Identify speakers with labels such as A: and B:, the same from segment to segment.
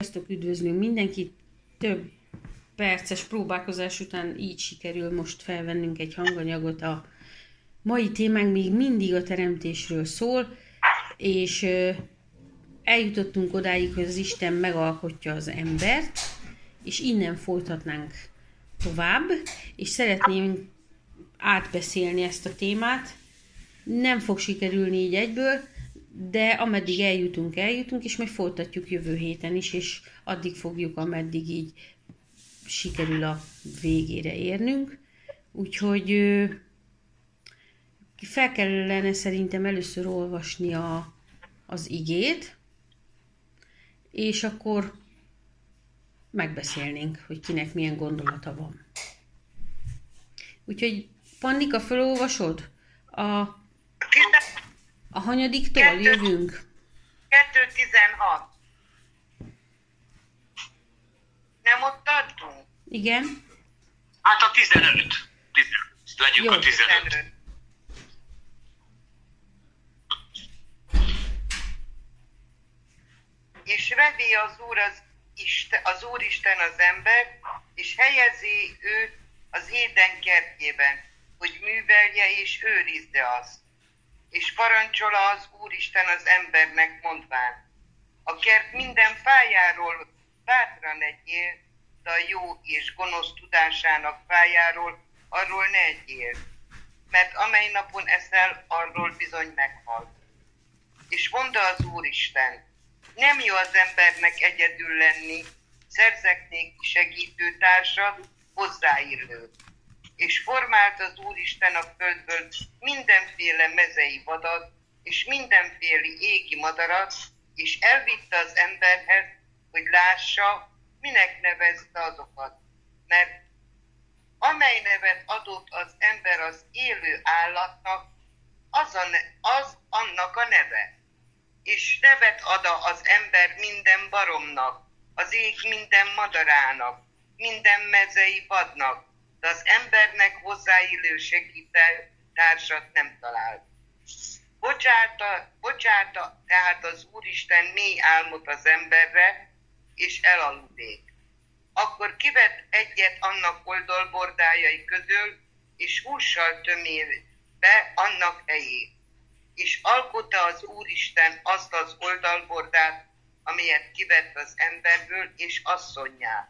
A: Sziasztok, üdvözlünk mindenkit! Több perces próbálkozás után így sikerül most felvennünk egy hanganyagot. A mai témánk még mindig a teremtésről szól, és eljutottunk odáig, hogy az Isten megalkotja az embert, és innen folytatnánk tovább, és szeretném átbeszélni ezt a témát. Nem fog sikerülni így egyből, de ameddig eljutunk, eljutunk, és majd folytatjuk jövő héten is, és addig fogjuk, ameddig így sikerül a végére érnünk. Úgyhogy fel kellene szerintem először olvasni a, az igét, és akkor megbeszélnénk, hogy kinek milyen gondolata van. Úgyhogy Pannika, felolvasod? A a hanyadiktól Kettő, jövünk?
B: 2.16. Nem ott tartunk?
A: Igen.
C: Hát a 15. 15. Legyünk Jó. a 15.
B: És vedi az Úr az, Isten, az Úristen az ember, és helyezi őt az éden kertjében, hogy művelje és őrizze azt és parancsola az Úristen az embernek mondván, a kert minden fájáról bátran egyél, de a jó és gonosz tudásának fájáról arról ne egyél, mert amely napon eszel, arról bizony meghal. És mondta az Úristen, nem jó az embernek egyedül lenni, szerzek néki segítő társat, hozzáillőt és formált az Úristen a földből mindenféle mezei vadat, és mindenféle égi madarat, és elvitte az emberhez, hogy lássa, minek nevezte azokat. Mert amely nevet adott az ember az élő állatnak, az, a ne, az annak a neve. És nevet ad az ember minden baromnak, az ég minden madarának, minden mezei vadnak, de az embernek hozzáillő segítő társat nem talált. Bocsáta, bocsáta tehát az Úristen mély álmot az emberre, és elaludék. Akkor kivett egyet annak oldalbordájai közül, és hússal tömél be annak helyét. És alkotta az Úristen azt az oldalbordát, amelyet kivett az emberből, és asszonyát,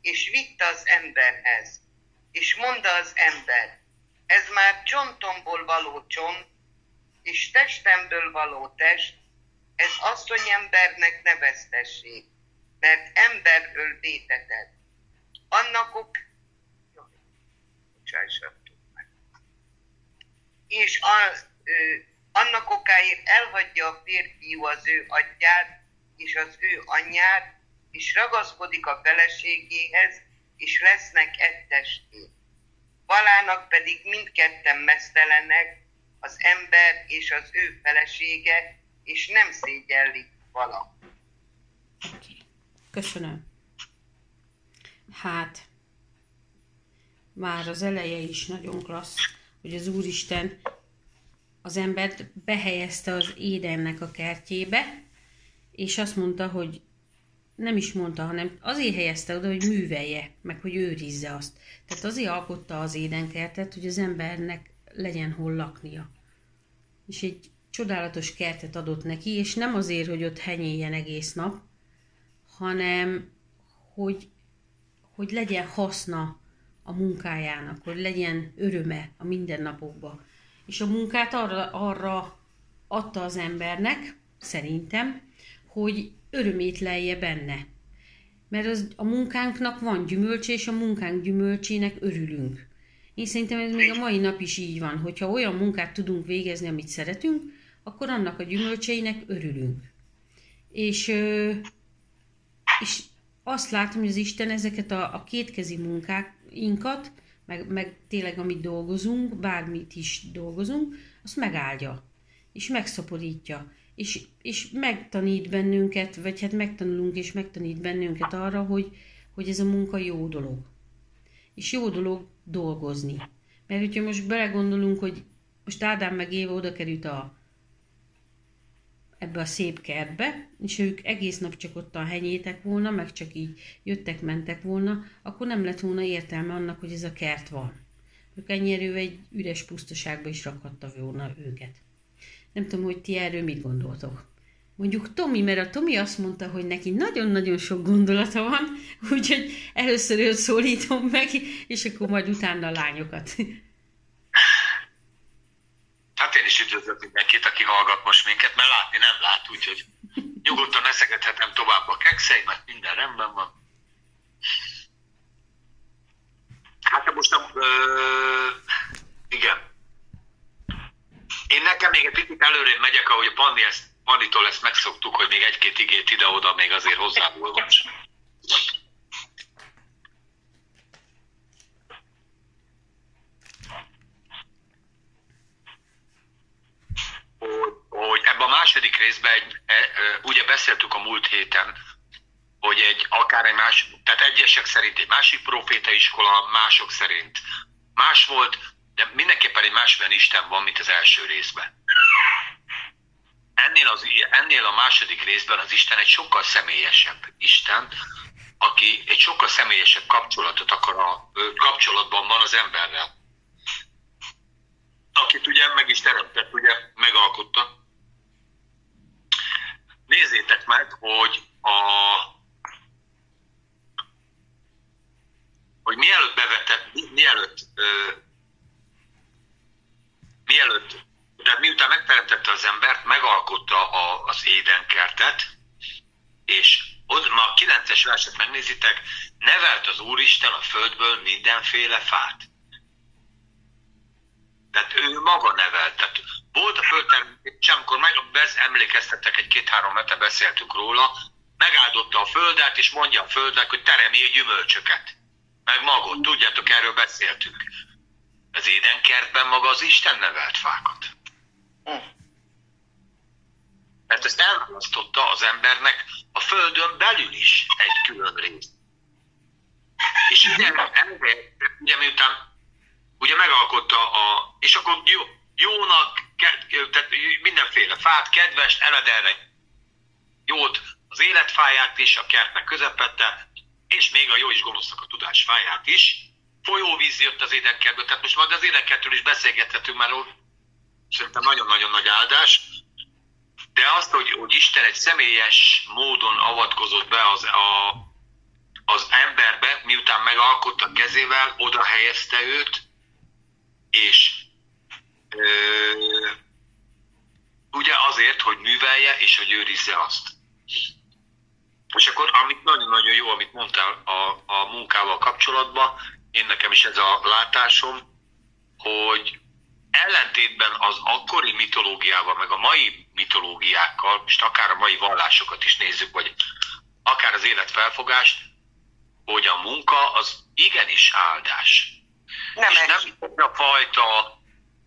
B: és vitte az emberhez és mondta az ember, ez már csontomból való csont, és testemből való test, ez asszonyembernek neveztessék, mert emberből vétetett. Annak ok... És a, ö, annak okáért elhagyja a férfiú az ő atyát és az ő anyját, és ragaszkodik a feleségéhez, és lesznek ettesté. Valának pedig mindketten mesztelenek, az ember és az ő felesége, és nem szégyellik vala.
A: Köszönöm. Hát, már az eleje is nagyon klassz, hogy az Úristen az embert behelyezte az édennek a kertjébe, és azt mondta, hogy nem is mondta, hanem azért helyezte oda, hogy művelje, meg hogy őrizze azt. Tehát azért alkotta az édenkertet, hogy az embernek legyen hol laknia. És egy csodálatos kertet adott neki, és nem azért, hogy ott henyéljen egész nap, hanem hogy, hogy legyen haszna a munkájának, hogy legyen öröme a mindennapokban. És a munkát arra, arra adta az embernek, szerintem, hogy örömét lelje benne. Mert az, a munkánknak van gyümölcse, és a munkánk gyümölcsének örülünk. Én szerintem ez még a mai nap is így van, hogyha olyan munkát tudunk végezni, amit szeretünk, akkor annak a gyümölcseinek örülünk. És, és azt látom, hogy az Isten ezeket a, a kétkezi munkáinkat, meg, meg tényleg amit dolgozunk, bármit is dolgozunk, azt megáldja, és megszaporítja és, és megtanít bennünket, vagy hát megtanulunk és megtanít bennünket arra, hogy, hogy ez a munka jó dolog. És jó dolog dolgozni. Mert hogyha most belegondolunk, hogy most Ádám meg Éva oda került a ebbe a szép kertbe, és ők egész nap csak ottan henyétek volna, meg csak így jöttek, mentek volna, akkor nem lett volna értelme annak, hogy ez a kert van. Ők ennyire egy üres pusztaságba is rakhatta volna őket. Nem tudom, hogy ti erről mit gondoltok. Mondjuk Tomi, mert a Tomi azt mondta, hogy neki nagyon-nagyon sok gondolata van, úgyhogy először őt szólítom meg, és akkor majd utána a lányokat.
C: Hát én is üdvözlök mindenkit, aki hallgat most minket, mert látni nem lát, úgyhogy nyugodtan eszegethetem tovább a kekszeimet, minden rendben van. Hát most nem, ö, igen. Én nekem még egy picit előrébb megyek, ahogy a Pandi ezt, Panditól ezt megszoktuk, hogy még egy-két igét ide-oda még azért hozzáolvas. hogy, hogy ebben a második részben egy, e, e, ugye beszéltük a múlt héten, hogy egy akár egy más, tehát egyesek szerint egy másik proféta iskola, mások szerint más volt, de mindenképpen egy másmilyen Isten van, mint az első részben. Ennél, az, ennél a második részben az Isten egy sokkal személyesebb Isten, aki egy sokkal személyesebb kapcsolatot akar a kapcsolatban van az emberrel akit ugye meg is teremtett, ugye megalkotta. Nézzétek meg, hogy a hogy mielőtt bevette, mielőtt mielőtt, tehát miután megteremtette az embert, megalkotta a, az édenkertet, és ott, ma a 9-es verset megnézitek, nevelt az Úristen a földből mindenféle fát. Tehát ő maga nevelt. Tehát volt a földtermés, amikor meg emlékeztettek, egy két-három hete beszéltünk róla, megáldotta a földet, és mondja a földnek, hogy teremjél gyümölcsöket. Meg magot, tudjátok, erről beszéltünk. Az édenkertben maga az Isten nevelt fákat. Mert ezt elválasztotta az embernek a földön belül is egy külön rész. És ugye, ugye miután ugye megalkotta a, és akkor jó, jónak, tehát mindenféle fát, kedves, eled erre jót, az életfáját is, a kertnek közepette, és még a jó is gonosznak a tudás fáját is. Folyóvíz jött az édenkertből, tehát most majd az édenkertről is beszélgethetünk, mert szerintem nagyon-nagyon nagy áldás. De azt, hogy, hogy Isten egy személyes módon avatkozott be az, a, az emberbe, miután megalkotta kezével, oda helyezte őt, és ö, ugye azért, hogy művelje és hogy őrizze azt. És akkor, amit nagyon-nagyon jó, amit mondtál a, a munkával kapcsolatban, én nekem is ez a látásom, hogy ellentétben az akkori mitológiával, meg a mai mitológiákkal, most akár a mai vallásokat is nézzük, vagy akár az életfelfogást, hogy a munka az igenis áldás. Nem és nem a fajta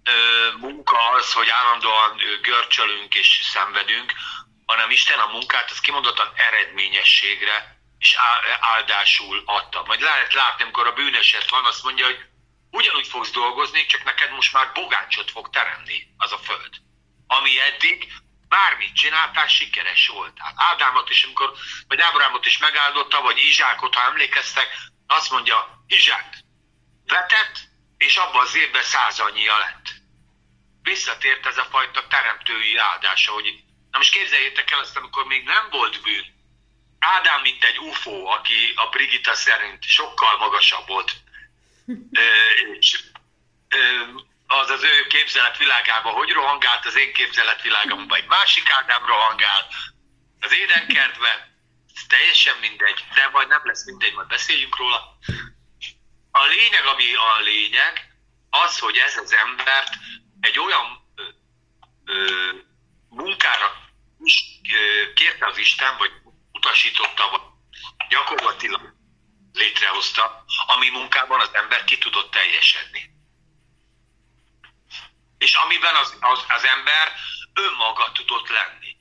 C: ö, munka az, hogy állandóan görcsölünk és szenvedünk, hanem Isten a munkát az kimondottan eredményességre és áldásul adta. Majd lehet látni, amikor a bűneset van, azt mondja, hogy ugyanúgy fogsz dolgozni, csak neked most már bogáncsot fog teremni az a föld. Ami eddig bármit csináltál, sikeres voltál. Ádámot is, amikor, vagy Ábrámot is megáldotta, vagy Izsákot, ha emlékeztek, azt mondja, Izsák, vetett, és abban az évben százannyi lett. Visszatért ez a fajta teremtői áldása, hogy na most képzeljétek el azt, amikor még nem volt bűn. Ádám, mint egy UFO, aki a Brigitta szerint sokkal magasabb volt, és az az ő képzeletvilágában hogy rohangált, az én képzeletvilágomban egy másik Ádám rohangál, az édenkertben, teljesen mindegy, de majd nem lesz mindegy, majd beszéljünk róla. A lényeg, ami a lényeg, az, hogy ez az embert egy olyan ö, ö, munkára is kérte az Isten, vagy utasította, gyakorlatilag létrehozta, ami munkában az ember ki tudott teljesedni. És amiben az, az, az ember önmaga tudott lenni.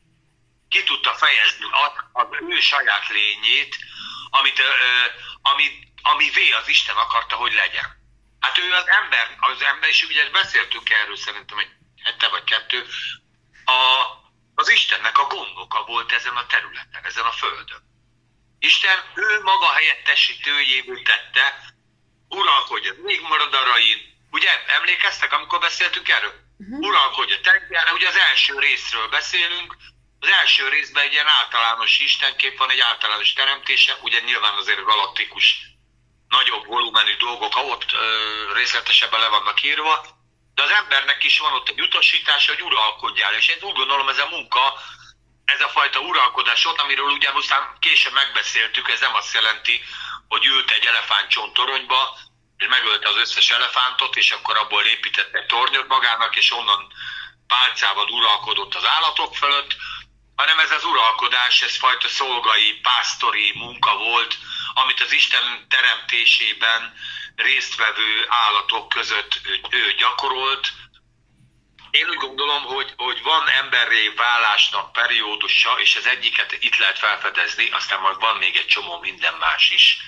C: Ki tudta fejezni az, az ő saját lényét, amit, ö, amit amivé az Isten akarta, hogy legyen. Hát ő az ember, az ember, és ugye beszéltünk erről szerintem egy hete vagy kettő, a, az Istennek a gondoka volt ezen a területen, ezen a földön. Isten ő maga helyettesítőjéből tette, uralkodj a még maradarain. Ugye emlékeztek, amikor beszéltünk erről? Uh-huh. Uralkodj a tengerre, ugye az első részről beszélünk, az első részben egy ilyen általános istenkép van, egy általános teremtése, ugye nyilván azért galaktikus nagyobb volumenű dolgok ott ö, részletesebben le vannak írva, de az embernek is van ott egy utasítás, hogy uralkodjál, és én úgy gondolom ez a munka, ez a fajta uralkodás ott, amiről ugye aztán később megbeszéltük, ez nem azt jelenti, hogy ült egy elefántcsont toronyba, és megölte az összes elefántot, és akkor abból épített egy tornyot magának, és onnan pálcával uralkodott az állatok fölött, hanem ez az uralkodás, ez fajta szolgai, pásztori munka volt, amit az Isten teremtésében résztvevő állatok között ő gyakorolt. Én úgy gondolom, hogy, hogy van emberré válásnak periódusa, és az egyiket itt lehet felfedezni, aztán majd van még egy csomó minden más is.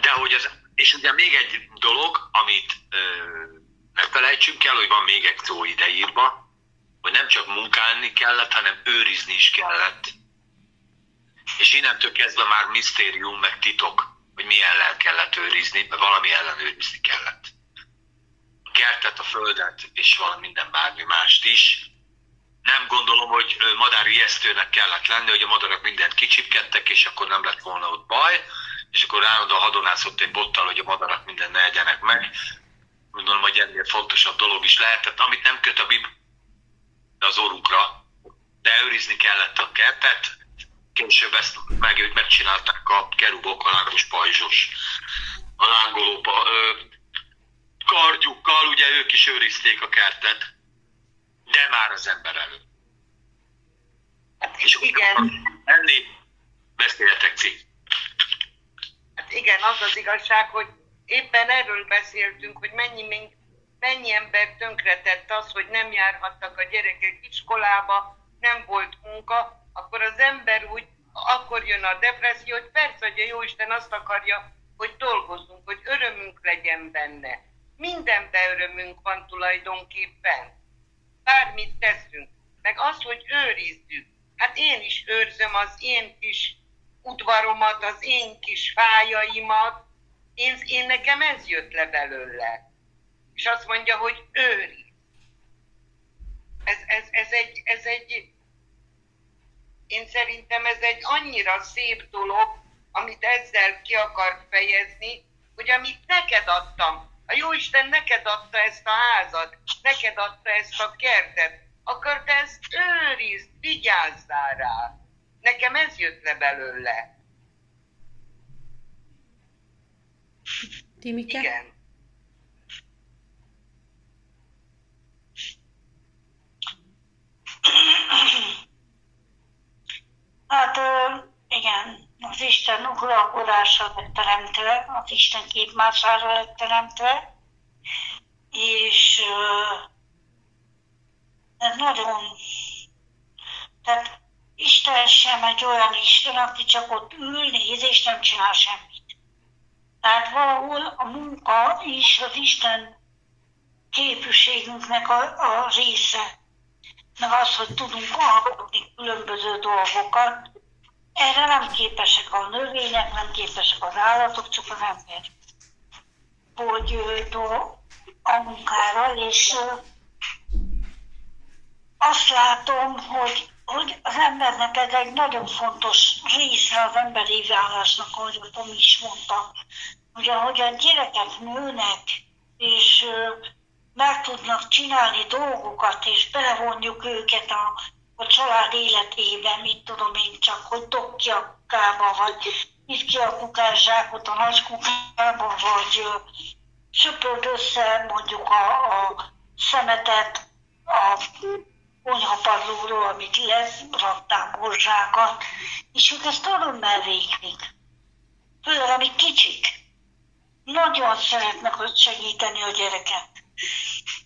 C: De hogy az, és ugye még egy dolog, amit ö, ne felejtsünk el, hogy van még egy szó ideírva, hogy nem csak munkálni kellett, hanem őrizni is kellett. És innentől kezdve már misztérium, meg titok, hogy milyen ellen kellett őrizni, mert valami ellen őrizni kellett. A kertet, a földet, és valami minden bármi mást is. Nem gondolom, hogy madár ijesztőnek kellett lenni, hogy a madarak mindent kicsipkedtek, és akkor nem lett volna ott baj, és akkor állandóan hadonászott egy bottal, hogy a madarak mindent ne egyenek meg. Gondolom, hogy ennél fontosabb dolog is lehetett, amit nem köt a Biblia az orrukra, de őrizni kellett a kertet, később ezt meg, ők megcsinálták a kerubok, a lángos pajzsos, a lángoló kardjukkal, ugye ők is őrizték a kertet, de már az ember előtt.
B: Hát És igen.
C: Enni, beszéljetek ti.
B: Hát igen, az az igazság, hogy éppen erről beszéltünk, hogy mennyi, mennyi ember tönkretett az, hogy nem járhattak a gyerekek iskolába, nem volt munka, akkor az ember úgy, akkor jön a depresszió, hogy persze, hogy a Jóisten azt akarja, hogy dolgozzunk, hogy örömünk legyen benne. Mindenben örömünk van tulajdonképpen. Bármit teszünk. Meg az, hogy őrizzük. Hát én is őrzöm az én kis udvaromat, az én kis fájaimat. Én, én nekem ez jött le belőle és azt mondja, hogy őri. Ez, ez, ez, egy, ez egy, én szerintem ez egy annyira szép dolog, amit ezzel ki akar fejezni, hogy amit neked adtam, a Jóisten neked adta ezt a házat, neked adta ezt a kertet, akkor te ezt őrizd, vigyázzál rá. Nekem ez jött le belőle.
A: Timike?
B: Igen.
D: Hát igen, az Isten uralkodása lett teremtve, az Isten képmására lett teremtve, és nagyon, tehát Isten sem egy olyan Isten, aki csak ott ül, néz és nem csinál semmit. Tehát valahol a munka is az Isten képűségünknek a, a része meg az, hogy tudunk alkotni különböző dolgokat, erre nem képesek a növények, nem képesek az állatok, csak az ember. Hogy a munkára, és azt látom, hogy, hogy az embernek ez egy nagyon fontos része az emberi válásnak, ahogy Tom is mondta, hogy ahogy a gyerekek nőnek, és meg tudnak csinálni dolgokat, és belevonjuk őket a, a család életébe, mit tudom én csak, hogy dob ki a kukába, vagy vidd ki a kukászsákot a nagy kukába, vagy söpörd össze mondjuk a, a szemetet a konyhapadlóról, amit leraktál morzsákat, és ők ezt örömmel végzik. Főleg, amik kicsik. Nagyon szeretnek hogy segíteni a gyereket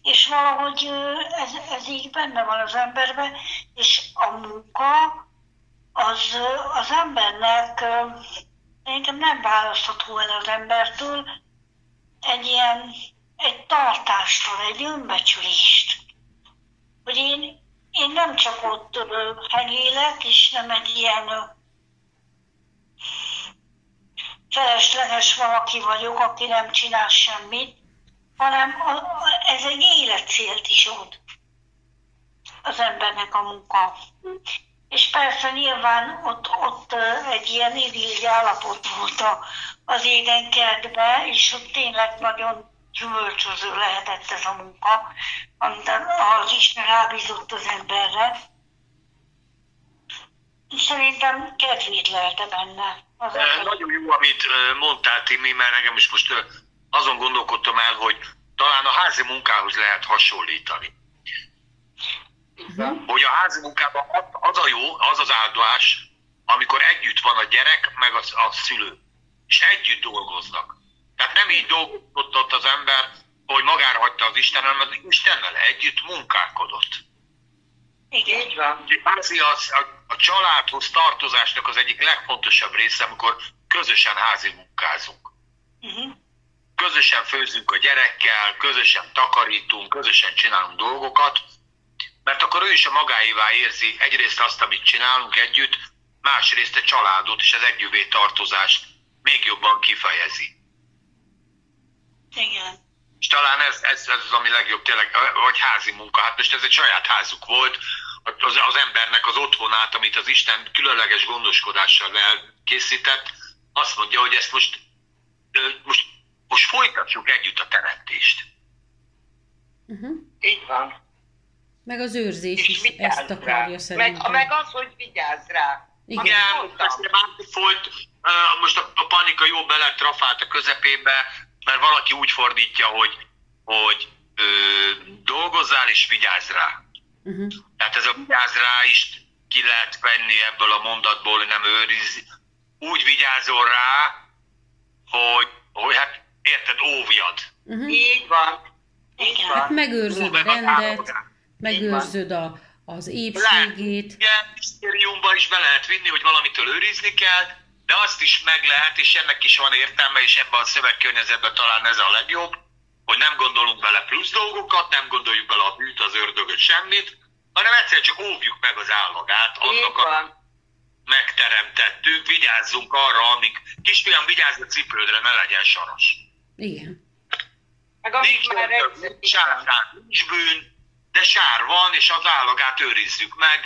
D: és valahogy ez, ez így benne van az emberben, és a munka az, az embernek szerintem nem választható el az embertől egy ilyen, egy tartástól, egy önbecsülést. Hogy én, én nem csak ott fenélek, és nem egy ilyen felesleges valaki vagyok, aki nem csinál semmit, hanem ez egy életcélt is ad az embernek a munka. És persze nyilván ott, ott egy ilyen idilli állapot volt az édenkertben, és ott tényleg nagyon gyümölcsöző lehetett ez a munka, amit az Isten rábízott az emberre. Szerintem kedvét lelte benne.
C: Az Nagyon jó, amit mondtál, Timi, mert engem is most azon gondolkodtam el, hogy talán a házi munkához lehet hasonlítani. Uh-huh. Hogy a házi munkában az a jó, az az áldás, amikor együtt van a gyerek, meg a, a szülő, és együtt dolgoznak. Tehát nem így dolgozott ott az ember, hogy magára hagyta az Isten, hanem az Istennel együtt munkálkodott.
D: Igen. Így van.
C: Házi az, a, a családhoz tartozásnak az egyik legfontosabb része, amikor közösen házi munkázunk. Uh-huh. Közösen főzünk a gyerekkel, közösen takarítunk, közösen csinálunk dolgokat, mert akkor ő is a magáévá érzi egyrészt azt, amit csinálunk együtt, másrészt a családot és az együvé tartozást még jobban kifejezi.
D: Igen.
C: És talán ez, ez, ez az, ami legjobb tényleg, vagy házi munka. Hát most ez egy saját házuk volt, az, az embernek az otthonát, amit az Isten különleges gondoskodással elkészített, azt mondja, hogy ezt most, most, most folytatjuk együtt a teremtést.
B: Uh-huh. Így van.
A: Meg az őrzés is ezt akarja rá. szerintem.
B: Meg, meg az, hogy vigyázz rá.
C: Igen, Igen most folyt, most a, a panika jó beletrafált a közepébe, mert valaki úgy fordítja, hogy, hogy ö, dolgozzál és vigyázz rá. Uh-huh. Tehát ez a vigyázz rá is ki lehet venni ebből a mondatból, hogy nem őriz. Úgy vigyázol rá, hogy, hogy hát érted, óvjad.
B: Uh-huh. Így van. Így van. Hát
A: megőrzöd a rendet, megőrzöd a, az épségét.
C: Lehet, igen, misztériumban is be lehet vinni, hogy valamitől őrizni kell, de azt is meg lehet, és ennek is van értelme, és ebben a szövegkörnyezetben talán ez a legjobb, hogy nem gondolunk bele plusz dolgokat, nem gondoljuk bele a bűt, az ördögöt, semmit, hanem egyszer csak óvjuk meg az állagát, annak a megteremtettük, vigyázzunk arra, amik kisfiam vigyázz a cipődre, ne legyen saras.
A: Igen.
C: Meg nincs, már nincs, nincs bűn, de sár van, és az állagát őrizzük meg,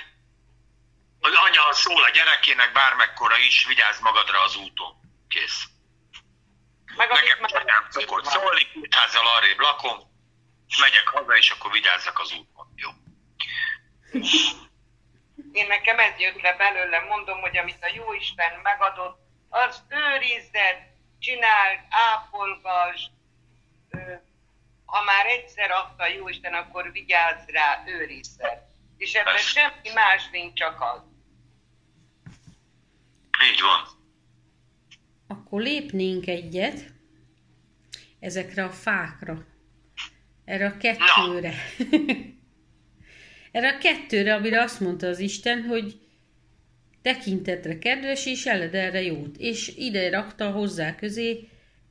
C: az anya szól a gyerekének, bármekkora is, vigyázz magadra az úton. Kész. Meg Nekem anyám szokott szólni, két házzal arrébb lakom, és megyek haza, és akkor vigyázzak az úton. Jó.
B: Én nekem ez jött le belőle, mondom, hogy amit a Jóisten megadott, az őrizzed, csináld, ápolgasd, ha már egyszer adta Jóisten, akkor vigyázz rá, őrizzed. És ebben semmi más nincs, csak az.
C: Így van.
A: Akkor lépnénk egyet ezekre a fákra. Erre a kettőre. Erre a kettőre, amire azt mondta az Isten, hogy tekintetre kedves, és eled erre jót. És ide rakta hozzá közé,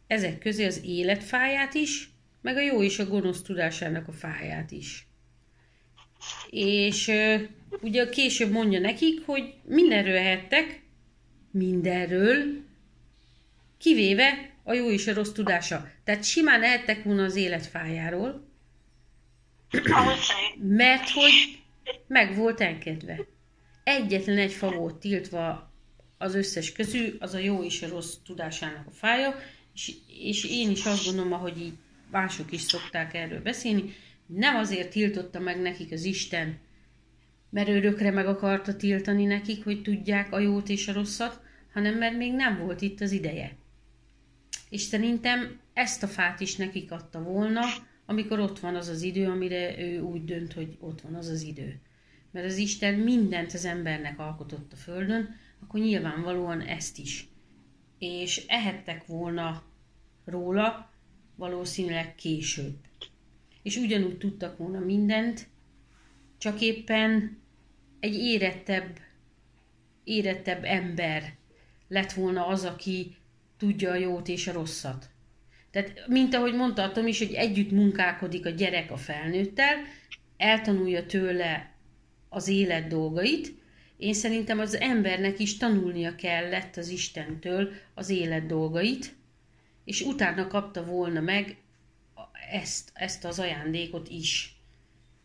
A: ezek közé az életfáját is, meg a jó és a gonosz tudásának a fáját is. És ugye később mondja nekik, hogy mindenről ehettek, mindenről, kivéve a jó és a rossz tudása. Tehát simán eltek volna az életfájáról, mert hogy meg volt engedve. Egyetlen egy fa volt tiltva az összes közül, az a jó és a rossz tudásának a fája, és, és én is azt gondolom, ahogy így mások is szokták erről beszélni, nem azért tiltotta meg nekik az Isten, mert örökre meg akarta tiltani nekik, hogy tudják a jót és a rosszat, hanem mert még nem volt itt az ideje. És szerintem ezt a fát is nekik adta volna, amikor ott van az az idő, amire ő úgy dönt, hogy ott van az az idő. Mert az Isten mindent az embernek alkotott a Földön, akkor nyilvánvalóan ezt is. És ehettek volna róla valószínűleg később. És ugyanúgy tudtak volna mindent, csak éppen egy érettebb, érettebb ember lett volna az, aki tudja a jót és a rosszat. Tehát, mint ahogy mondtam is, hogy együtt munkálkodik a gyerek a felnőttel, eltanulja tőle az élet dolgait, én szerintem az embernek is tanulnia kellett az Istentől az élet dolgait, és utána kapta volna meg ezt, ezt az ajándékot is.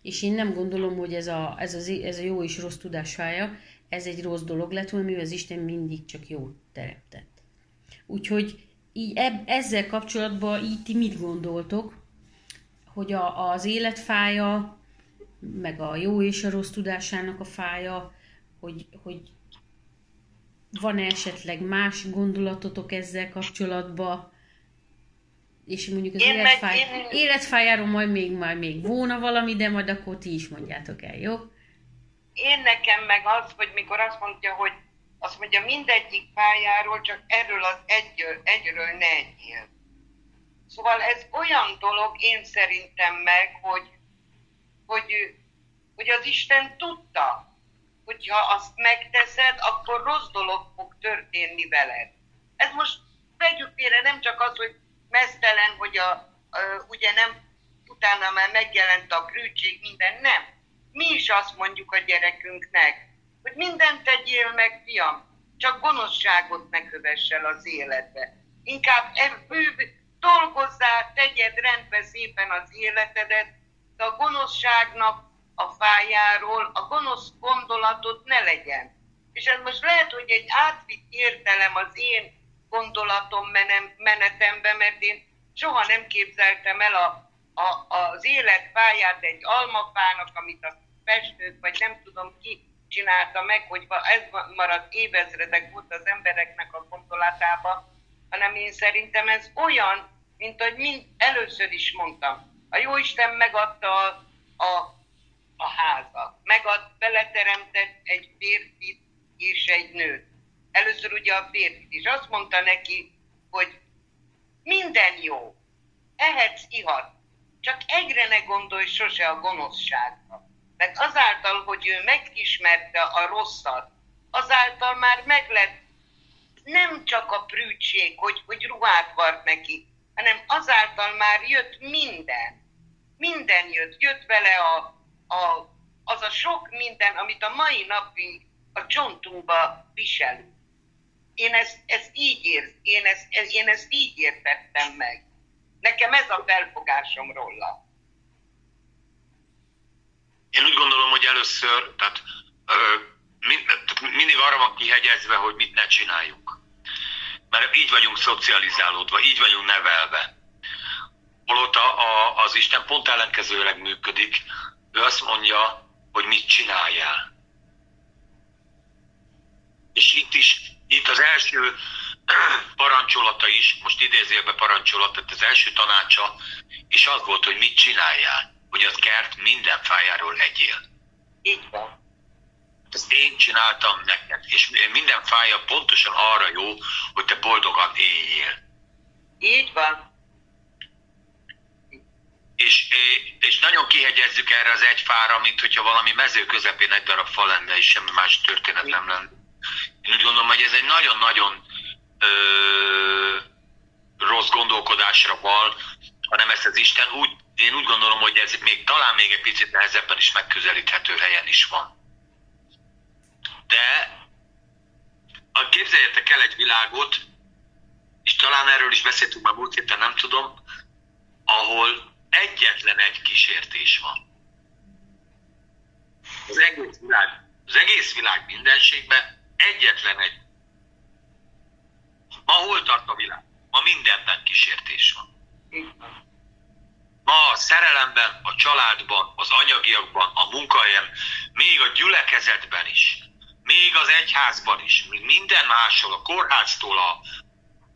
A: És én nem gondolom, hogy ez a, ez, az, ez a jó és rossz tudásfája, ez egy rossz dolog lett volna, mivel az Isten mindig csak jó teremtett. Úgyhogy így eb, ezzel kapcsolatban így ti mit gondoltok, hogy a, az életfája, meg a jó és a rossz tudásának a fája, hogy, hogy van-e esetleg más gondolatotok ezzel kapcsolatban, és mondjuk az életfáj, én... életfájáról majd még, majd még volna valami, de majd akkor ti is mondjátok el, jó?
B: Én nekem meg az, hogy mikor azt mondja, hogy azt mondja mindegyik pályáról, csak erről az egyről, egyről ne egyél. Szóval ez olyan dolog én szerintem meg, hogy, hogy, hogy az Isten tudta, hogyha azt megteszed, akkor rossz dolog fog történni veled. Ez most vegyük félre nem csak az, hogy mesztelen, hogy a, a, ugye nem, utána már megjelent a krűtség, minden, nem. Mi is azt mondjuk a gyerekünknek, hogy mindent tegyél meg, fiam, csak gonoszságot ne kövessel az életbe. Inkább bőv, dolgozzál, tegyed rendbe szépen az életedet, de a gonoszságnak a fájáról a gonosz gondolatot ne legyen. És ez most lehet, hogy egy átvitt értelem az én gondolatom menem, menetembe, mert én soha nem képzeltem el a, a, az életpályát egy almafának, amit a festők, vagy nem tudom ki csinálta meg, hogy ez maradt évezredek volt az embereknek a gondolatában, hanem én szerintem ez olyan, mint hogy mind, először is mondtam, a Jóisten megadta a, a, a házat, megad, beleteremtett egy férfit és egy nőt. Először ugye a férfit is. Azt mondta neki, hogy minden jó, ehetsz, ihat, csak egyre ne gondolj sose a gonoszságra. Mert azáltal, hogy ő megismerte a rosszat, azáltal már meg lett nem csak a prűtség, hogy, hogy ruhát vart neki, hanem azáltal már jött minden. Minden jött. Jött vele a, a, az a sok minden, amit a mai napig a csontunkba viselünk. Én ezt, ezt így ér, én ezt, én ezt így értettem meg. Nekem ez a felfogásom róla.
C: Én úgy gondolom, hogy először, tehát, ö, mind, tehát mindig arra van kihegyezve, hogy mit ne csináljunk. Mert így vagyunk szocializálódva, így vagyunk nevelve. Holott a, a, az Isten pont ellenkezőleg működik. Ő azt mondja, hogy mit csináljál. És itt is, itt az első parancsolata is, most idézélbe parancsolata, az első tanácsa, és az volt, hogy mit csináljál hogy az kert minden fájáról egyél.
B: Így van.
C: Ezt én csináltam neked, és minden fája pontosan arra jó, hogy te boldogan éljél.
B: Így van.
C: És, és nagyon kihegyezzük erre az egy fára, mint hogyha valami mező közepén egy darab fa lenne, és semmi más történet nem lenne. Én úgy gondolom, hogy ez egy nagyon-nagyon ö, rossz gondolkodásra val, hanem ezt az Isten úgy én úgy gondolom, hogy ez még talán még egy picit nehezebben is megközelíthető helyen is van. De képzeljetek el egy világot, és talán erről is beszéltünk már múlt héten, nem tudom, ahol egyetlen egy kísértés van. Az egész világ, az egész világ mindenségben egyetlen egy. Ma hol tart a világ? Ma mindenben kísértés van. Ma a szerelemben, a családban, az anyagiakban, a munkahelyen, még a gyülekezetben is, még az egyházban is, még minden máshol, a kórháztól a,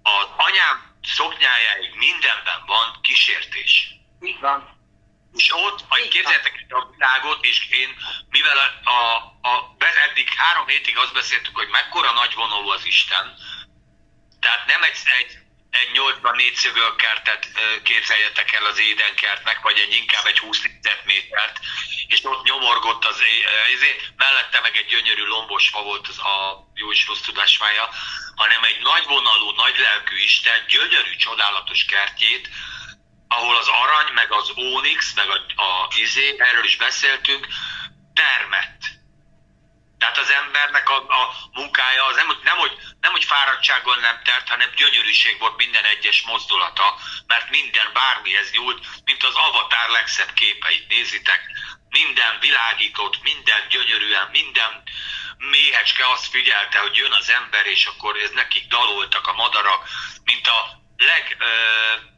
C: az anyám szoknyájáig mindenben van kísértés.
B: Így van.
C: És ott, hogy képzeljétek a világot, és én, mivel a, a, a, eddig három hétig azt beszéltük, hogy mekkora nagyvonalú az Isten, tehát nem egy, egy egy 84 szögölkertet képzeljetek el az édenkertnek, vagy egy inkább egy 20 métert, és ott nyomorgott az, ezért mellette meg egy gyönyörű lombos fa volt az a jó és rossz tudásmája, hanem egy nagyvonalú, nagylelkű Isten gyönyörű, csodálatos kertjét, ahol az arany, meg az ónix, meg a, a izé, erről is beszéltünk, termett. Tehát az embernek a, a munkája az nem, nem, hogy, nem, hogy fáradtsággal nem tert, hanem gyönyörűség volt minden egyes mozdulata, mert minden bármihez nyúlt, mint az avatár legszebb képeit nézitek. Minden világított, minden gyönyörűen, minden méhecske azt figyelte, hogy jön az ember, és akkor ez nekik daloltak a madarak, mint a leg... Ö,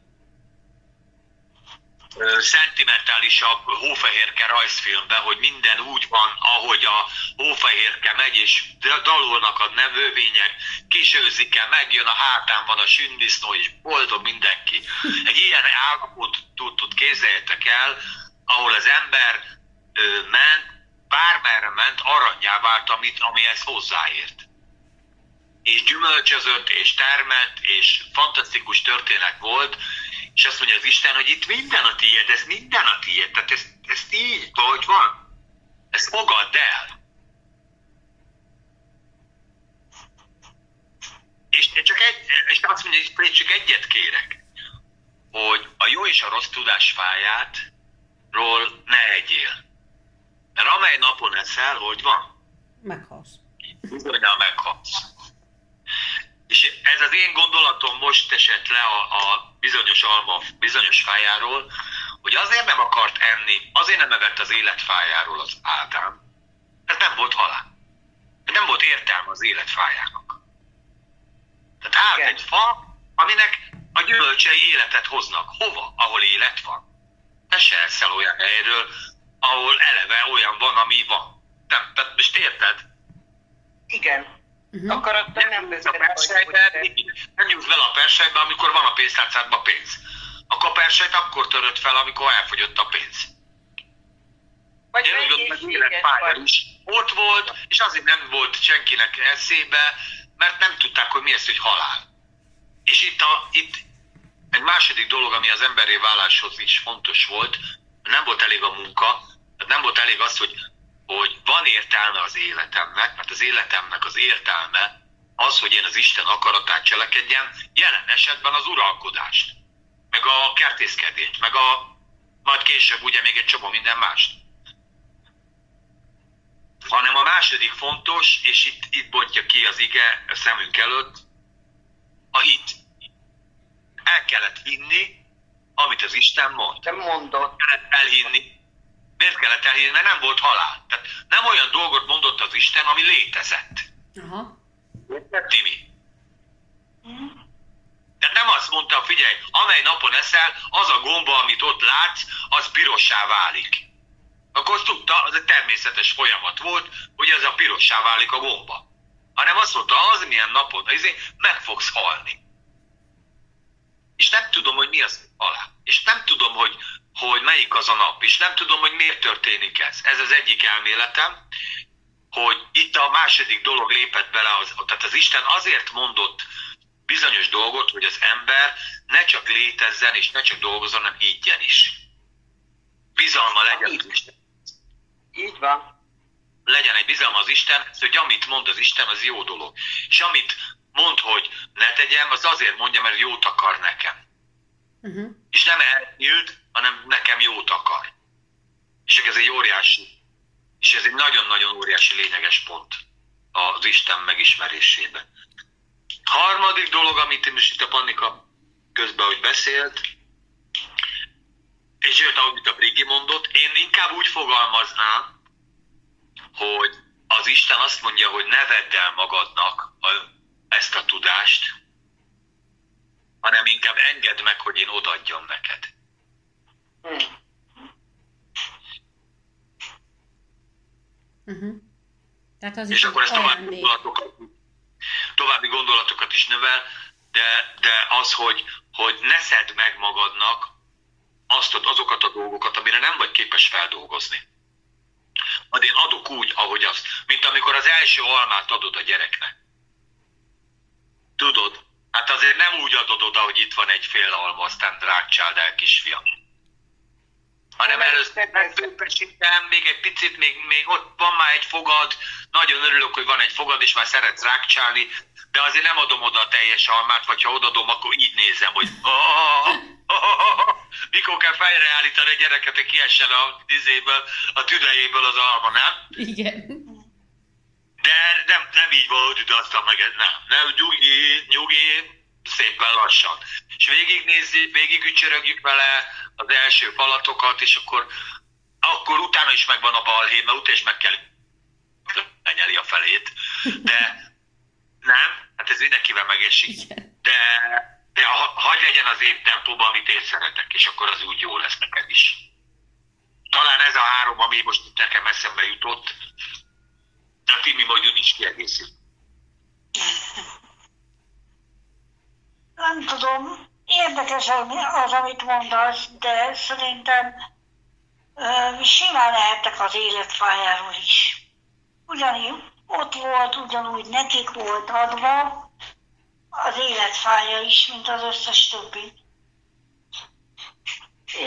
C: szentimentálisabb hófehérke rajzfilmben, hogy minden úgy van, ahogy a hófehérke megy, és dalolnak a nevővények, kisőzik-e, megjön a hátán van a sündisznó, és boldog mindenki. Egy ilyen állapotot képzeljétek el, ahol az ember ö, ment, bármerre ment, aranyá vált, amit, amihez hozzáért. És gyümölcsözött, és termett, és fantasztikus történet volt, és azt mondja az Isten, hogy itt minden a tiéd, ez minden a tiéd, tehát ezt, ezt így, hogy van. Ezt fogadd el. És, csak egy, és azt mondja, hogy csak egyet kérek, hogy a jó és a rossz tudás fájátról ne egyél. Mert amely napon eszel, hogy van?
A: Meghalsz.
C: Bizonyal meghalsz. És ez az én gondolatom most esett le a, a bizonyos alma bizonyos fájáról, hogy azért nem akart enni, azért nem evett az életfájáról az Ádám, ez nem volt halál. Nem volt értelme az életfájának. Tehát állt egy fa, aminek a gyümölcsei életet hoznak. Hova? Ahol élet van. Te se eszel olyan helyről, ahol eleve olyan van, ami van. Nem, tehát most érted?
B: Igen. Uh-huh. Akarattal nem vezet,
C: nem nyújt vele a persejbe, amikor van a pénztárcádban pénz. A kapersejt akkor törött fel, amikor elfogyott a pénz. Vagy Én meg életpálya is. Ott volt, és azért nem volt senkinek eszébe, mert nem tudták, hogy mi ez, hogy halál. És itt, a, itt egy második dolog, ami az emberi válláshoz is fontos volt, nem volt elég a munka, nem volt elég az, hogy hogy van értelme az életemnek, mert az életemnek az értelme az, hogy én az Isten akaratát cselekedjem, jelen esetben az uralkodást, meg a kertészkedést, meg a majd később ugye még egy csomó minden mást. Hanem a második fontos, és itt, itt bontja ki az ige a szemünk előtt, a hit. El kellett hinni, amit az Isten mond.
B: Nem mondott.
C: Elhinni, Miért kellett elhinni? Mert nem volt halál. Tehát nem olyan dolgot mondott az Isten, ami létezett. Aha. Timi? De nem azt mondta, figyelj, amely napon eszel, az a gomba, amit ott látsz, az pirossá válik. Akkor azt tudta, az egy természetes folyamat volt, hogy ez a pirossá válik a gomba. Hanem azt mondta, az milyen napon, azért meg fogsz halni. És nem tudom, hogy mi az alá. És nem tudom, hogy hogy melyik az a nap, és nem tudom, hogy miért történik ez. Ez az egyik elméletem, hogy itt a második dolog lépett bele, az, tehát az Isten azért mondott bizonyos dolgot, hogy az ember ne csak létezzen, és ne csak dolgozzon, hanem higgyen is. Bizalma legyen
B: az Isten. Így van.
C: Legyen egy bizalma az Isten, hogy amit mond az Isten, az jó dolog. És amit mond, hogy ne tegyem, az azért mondja, mert jót akar nekem. Uh-huh. És nem elnyílt, hanem nekem jót akar. És ez egy óriási, és ez egy nagyon-nagyon óriási lényeges pont az Isten megismerésében. Harmadik dolog, amit én is itt a Pannika közben, hogy beszélt, és jött, ahogy a Brigi mondott, én inkább úgy fogalmaznám, hogy az Isten azt mondja, hogy ne vedd el magadnak a, ezt a tudást, hanem inkább engedd meg, hogy én odaadjam neked. Hmm.
A: Uh-huh. Tehát az
C: és akkor ez további gondolatokat, további gondolatokat is növel, de, de az, hogy, hogy ne szedd meg magadnak azt, azokat a dolgokat, amire nem vagy képes feldolgozni. Majd én adok úgy, ahogy azt. Mint amikor az első almát adod a gyereknek. Tudod, Hát azért nem úgy adod oda, hogy itt van egy fél alma, aztán drágcsáld el, kisfiam. Hanem először megpömpesítem, még egy picit, még, még ott van már egy fogad, nagyon örülök, hogy van egy fogad, és már szeretsz rákcsálni, de azért nem adom oda a teljes almát, vagy ha odadom, akkor így nézem, hogy mikor kell fejreállítani a gyereket, hogy kiessen a tüzéből, a tüdejéből az alma, nem?
A: Igen.
C: Nem, nem így van, hogy utaztam meg, nem. Nem, nyugi, nyugi, szépen lassan. És végignézzük, végigücsörögjük vele az első falatokat, és akkor, akkor utána is megvan a balhé, mert utána is meg kell lenyeli a felét. De nem, hát ez mindenkivel megesik. De, de ha, hagyj legyen az én tempóban, amit én szeretek, és akkor az úgy jó lesz neked is. Talán ez a három, ami most nekem eszembe jutott, de Timi majd ön is kiegészít.
D: Nem tudom, érdekes az, amit mondasz, de szerintem uh, simán lehettek az életfájáról is. Ugyanígy ott volt, ugyanúgy nekik volt adva az életfája is, mint az összes többi.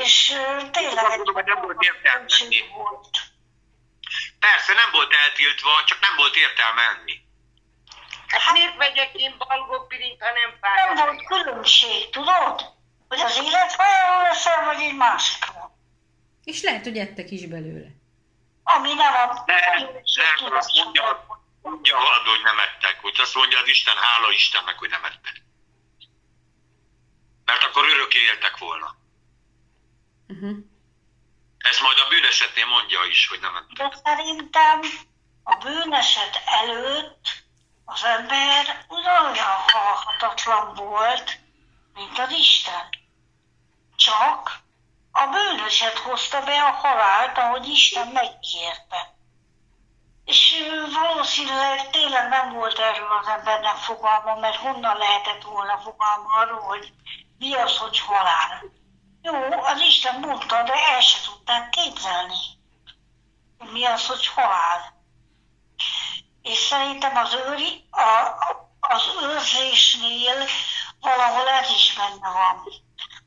D: És uh, tényleg
C: nem volt értelme
D: volt.
C: Persze nem volt eltiltva, csak nem volt értelme enni.
B: Hát miért vegyek én balgópirint, ha nem fáj?
D: Nem volt különbség, tudod? Hogy az életfájáról leszel, vagy egy másikról.
A: És lehet, hogy ettek is belőle.
D: Ami nem a
C: Ne, ne, azt mondja, mondja haladó, hogy nem ettek. Hogy azt mondja az Isten, hála Istennek, hogy nem ettek. Mert akkor örökké éltek volna.
A: Uh-huh.
C: Ezt majd a bűnesetnél mondja is, hogy nem.
D: De szerintem a bűneset előtt az ember ugyanolyan halhatatlan volt, mint az Isten. Csak a bűnöset hozta be a halált, ahogy Isten megígérte. És valószínűleg tényleg nem volt erről az embernek fogalma, mert honnan lehetett volna fogalma arról, hogy mi az, hogy halál. Jó, az Isten mondta, de el se tudták képzelni. Mi az, hogy halál. És szerintem az, őri, a- az őrzésnél valahol ez is benne van.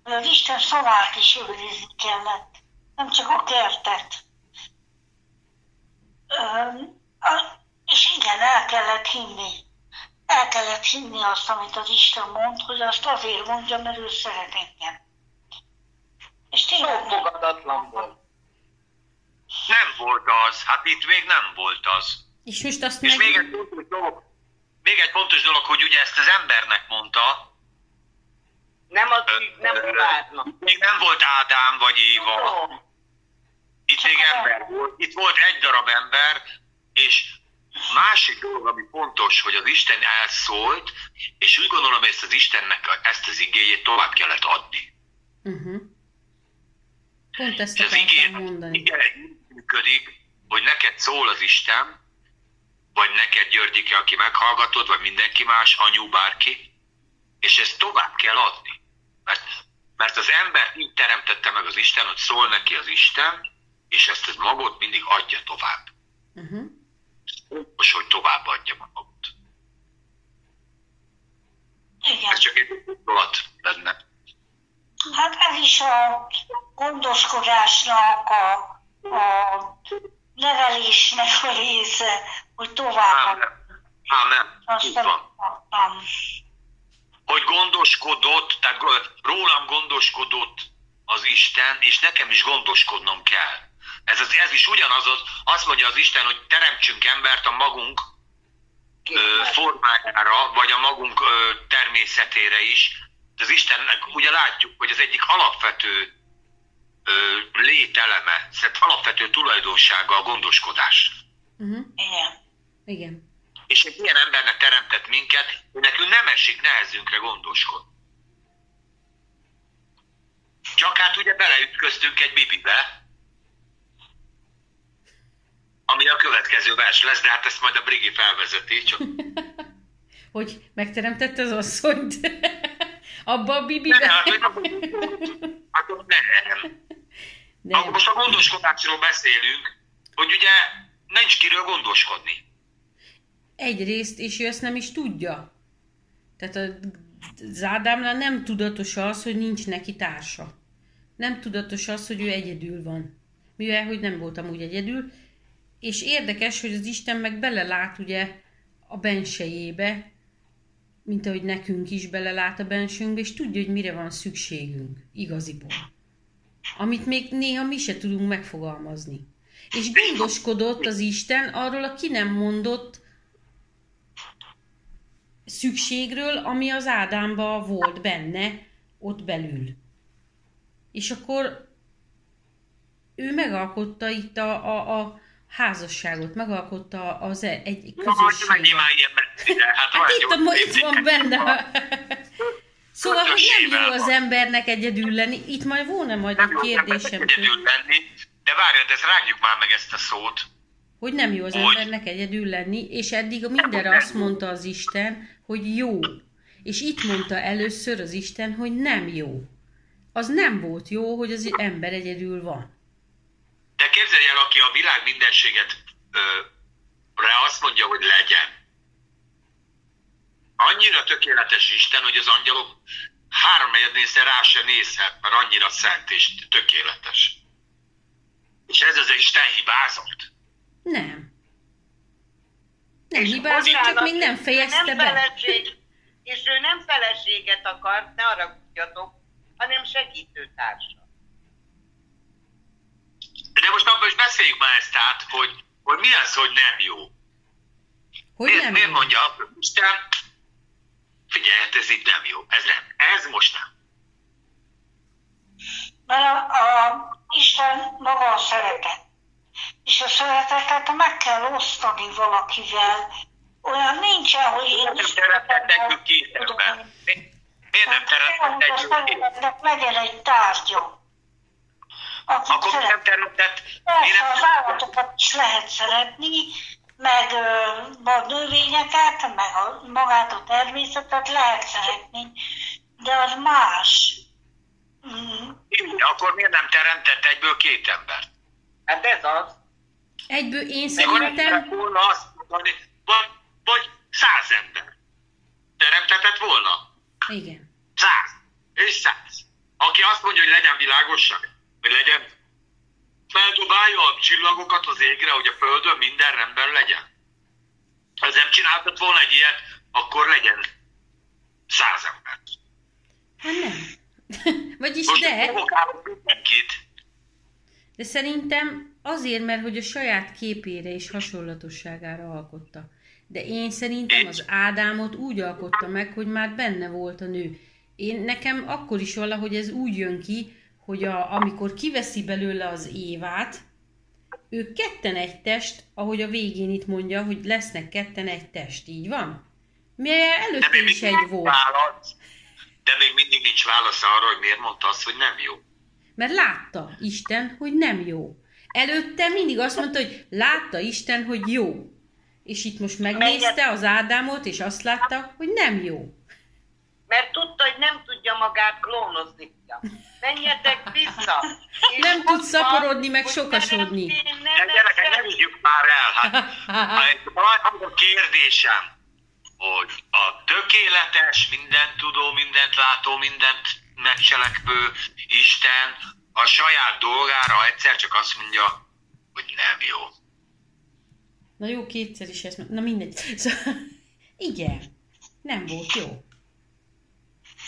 D: Hogy az Isten szavát is őrizni kellett, nem csak a kertet. Öm, a- és igen, el kellett hinni. El kellett hinni azt, amit az Isten mond, hogy azt azért mondja, mert ő szeret engem. És tényleg nem-
B: Fogadatlan volt.
C: Nem volt az, hát itt még nem volt az.
A: És most azt
C: És
A: meg...
C: még egy fontos dolog, még egy fontos dolog, hogy ugye ezt az embernek mondta,
B: Nem az ügy, nem a vádnak.
C: még nem volt Ádám vagy Éva, itt még ember volt, itt volt egy darab ember, és másik dolog, ami fontos, hogy az Isten elszólt, és úgy gondolom, hogy ezt az Istennek ezt az igéjét tovább kellett adni.
A: Uh-huh. Pont ezt akartam
C: igény,
A: mondani.
C: igen, működik, hogy neked szól az Isten, vagy neked Györgyike, aki meghallgatod, vagy mindenki más, anyu, bárki, és ezt tovább kell adni. Mert, mert az ember így teremtette meg az Isten, hogy szól neki az Isten, és ezt az magot mindig adja tovább.
A: Uh-huh.
C: Most, hogy tovább adja magot.
D: Igen.
C: Ez csak egy gondolat benne.
D: Hát ez is a gondoskodásnak, a, a nevelésnek a része, hogy tovább
C: Ámen. Ámen.
D: azt
C: Így van. hogy gondoskodott, tehát rólam gondoskodott az Isten, és nekem is gondoskodnom kell. Ez, az, ez is ugyanaz, az, azt mondja az Isten, hogy teremtsünk embert a magunk ö, formájára, vagy a magunk ö, természetére is. De az Istennek ugye látjuk, hogy az egyik alapvető ö, lételeme, szóval alapvető tulajdonsága a gondoskodás.
A: Uh-huh.
D: Igen.
A: Igen.
C: És egy ilyen embernek teremtett minket, hogy nekünk nem esik nehezünkre gondoskodni. Csak hát ugye beleütköztünk egy bibibe, ami a következő vers lesz, de hát ezt majd a Brigi felvezeti, csak
A: Hogy megteremtette az asszonyt? Abba a
C: nem,
A: bibibe?
C: hát, hogy nem, hát ott nem. Akkor
A: Nem.
C: most a gondoskodásról beszélünk, hogy ugye nincs kiről gondoskodni.
A: Egyrészt, és ő ezt nem is tudja. Tehát a az Ádámnál nem tudatos az, hogy nincs neki társa. Nem tudatos az, hogy ő egyedül van. Mivel, hogy nem voltam úgy egyedül. És érdekes, hogy az Isten meg belelát ugye a bensejébe, mint ahogy nekünk is belelát a bensőnkbe, és tudja, hogy mire van szükségünk igaziból. Amit még néha mi se tudunk megfogalmazni. És gondoskodott az Isten arról a ki nem mondott szükségről, ami az Ádámba volt benne, ott belül. És akkor ő megalkotta itt a, a, a házasságot, megalkotta az e- egy
C: Na,
A: közösséget.
C: megint már ilyen messzire. Hát,
A: Hát itt, a, itt van benne. Szóval, hogy nem jó az embernek egyedül lenni. Itt majd volna majd
C: Nem
A: egy kérdésem,
C: egyedül lenni, de várjad, ezt rágjuk már meg ezt a szót.
A: hogy nem jó az
C: Hogy?
A: embernek egyedül lenni, és eddig mindenre azt mondta az Isten, hogy jó. És itt mondta először az Isten, hogy nem jó. Az nem volt jó, hogy az ember egyedül van.
C: De képzelj el, aki a világ mindenséget ö, rá azt mondja, hogy legyen. Annyira tökéletes Isten, hogy az angyalok háromnegyednézre rá se nézhet, mert annyira szent és tökéletes. És ez az Isten hibázott.
A: Nem. Nem
B: És
A: hibázott, csak még nem fejezte
B: nem
A: be.
B: Feleség, és ő nem feleséget akart, ne arra tudjatok, hanem segítőtársa.
C: De most abban is beszéljük már ezt át, hogy, hogy mi az, hogy nem jó.
A: Hogy
C: miért,
A: nem
C: miért
A: jó?
C: mondja Isten, figyelj, hát ez itt nem jó, ez nem, ez most nem.
D: Mert a, a Isten maga a szeretet. És a szeretetet meg kell osztani valakivel. Olyan nincsen, hogy én
C: Nem
D: is.
C: Mi- Miért nem két
D: szeretetnek legyen egy tárgya. Akit
C: Akkor miért nem
D: szeret.
C: teremtett?
D: Persze,
C: nem
D: állatokat is lehet szeretni, meg a növényeket, meg a, magát a természetet lehet szeretni, de az más. Mm,
C: Akkor miért nem teremtett egyből két embert?
B: Hát ez az.
A: Egyből én szerintem...
C: volna azt mondani, vagy, vagy száz ember. Teremtetett volna?
A: Igen.
C: Száz. És száz. Aki azt mondja, hogy legyen világosság, hogy legyen, feldobálja a csillagokat az égre, hogy a Földön minden rendben legyen. Ha ez nem csináltat volna egy ilyet, akkor legyen száz ember.
A: Hát nem. Vagyis
C: Most
A: de,
C: mindenkit.
A: de szerintem azért, mert hogy a saját képére és hasonlatosságára alkotta. De én szerintem az Ádámot úgy alkotta meg, hogy már benne volt a nő. Én nekem akkor is valahogy ez úgy jön ki, hogy a, amikor kiveszi belőle az Évát, ők ketten egy test, ahogy a végén itt mondja, hogy lesznek ketten egy test, így van? Mert előtte is egy volt.
C: válasz. De még mindig nincs válasz arra, hogy miért mondta azt, hogy nem jó.
A: Mert látta Isten, hogy nem jó. Előtte mindig azt mondta, hogy látta Isten, hogy jó. És itt most megnézte az Ádámot, és azt látta, hogy nem jó.
B: Mert hogy nem tudja magát klónozni. Menjetek vissza! És
A: Nem tud szaporodni, meg sokasodni.
C: De gyerekek, ne vigyük már el. Hát, a kérdésem, hogy a tökéletes, mindent tudó, mindent látó, mindent megcselekvő Isten a saját dolgára egyszer csak azt mondja, hogy nem jó.
A: Na jó, kétszer is ezt Na mindegy. Szóval, igen, nem volt jó.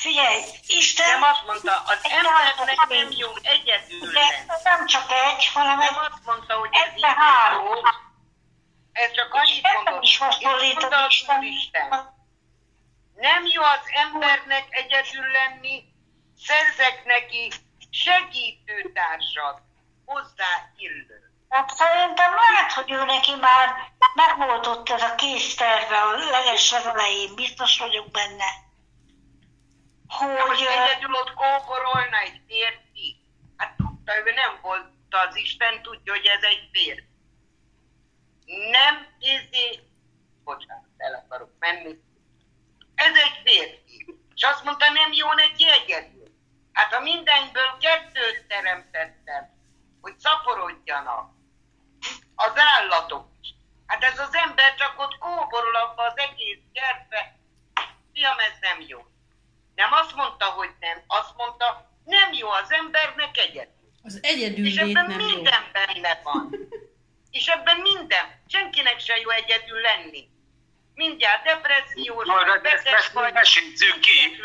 D: Figyelj, Isten...
B: Nem azt mondta, az embernek nem jó egyedül
D: De
B: lenni.
D: nem csak egy, hanem
B: Nem
D: egy
B: azt mondta, hogy ez
D: Ez három.
B: jó. Ez csak annyit mondott.
D: is
B: mondta
D: Isten.
B: Úristen. Nem jó az embernek egyedül lenni, szerzek neki segítőtársat, hozzá illő.
D: Hát szerintem lehet, hogy ő neki már megvolt ott ez a kész terve a leges elején, biztos vagyok benne.
B: Hogy egyedül ott kóborolna egy férfi. Hát tudta, ő nem volt az Isten, tudja, hogy ez egy férfi. Nem izé... Bocsánat, el akarok menni. Ez egy férfi. És azt mondta, nem jó neki egyedül. Hát a mindenből kettőt teremtettem, hogy szaporodjanak. Az állatok is. Hát ez az ember csak ott kóborol abba az egész kertbe. Fiam, ez nem jó. Nem azt mondta, hogy nem. Azt mondta, nem jó az embernek egyedül.
A: Az egyedül
B: És ebben
A: nem jó.
B: minden benne van. És ebben minden. Senkinek se jó egyedül lenni. Mindjárt depressziós,
C: Na, de
B: beteg
C: ezt- ezt
B: vagy,
C: mesézzük ki.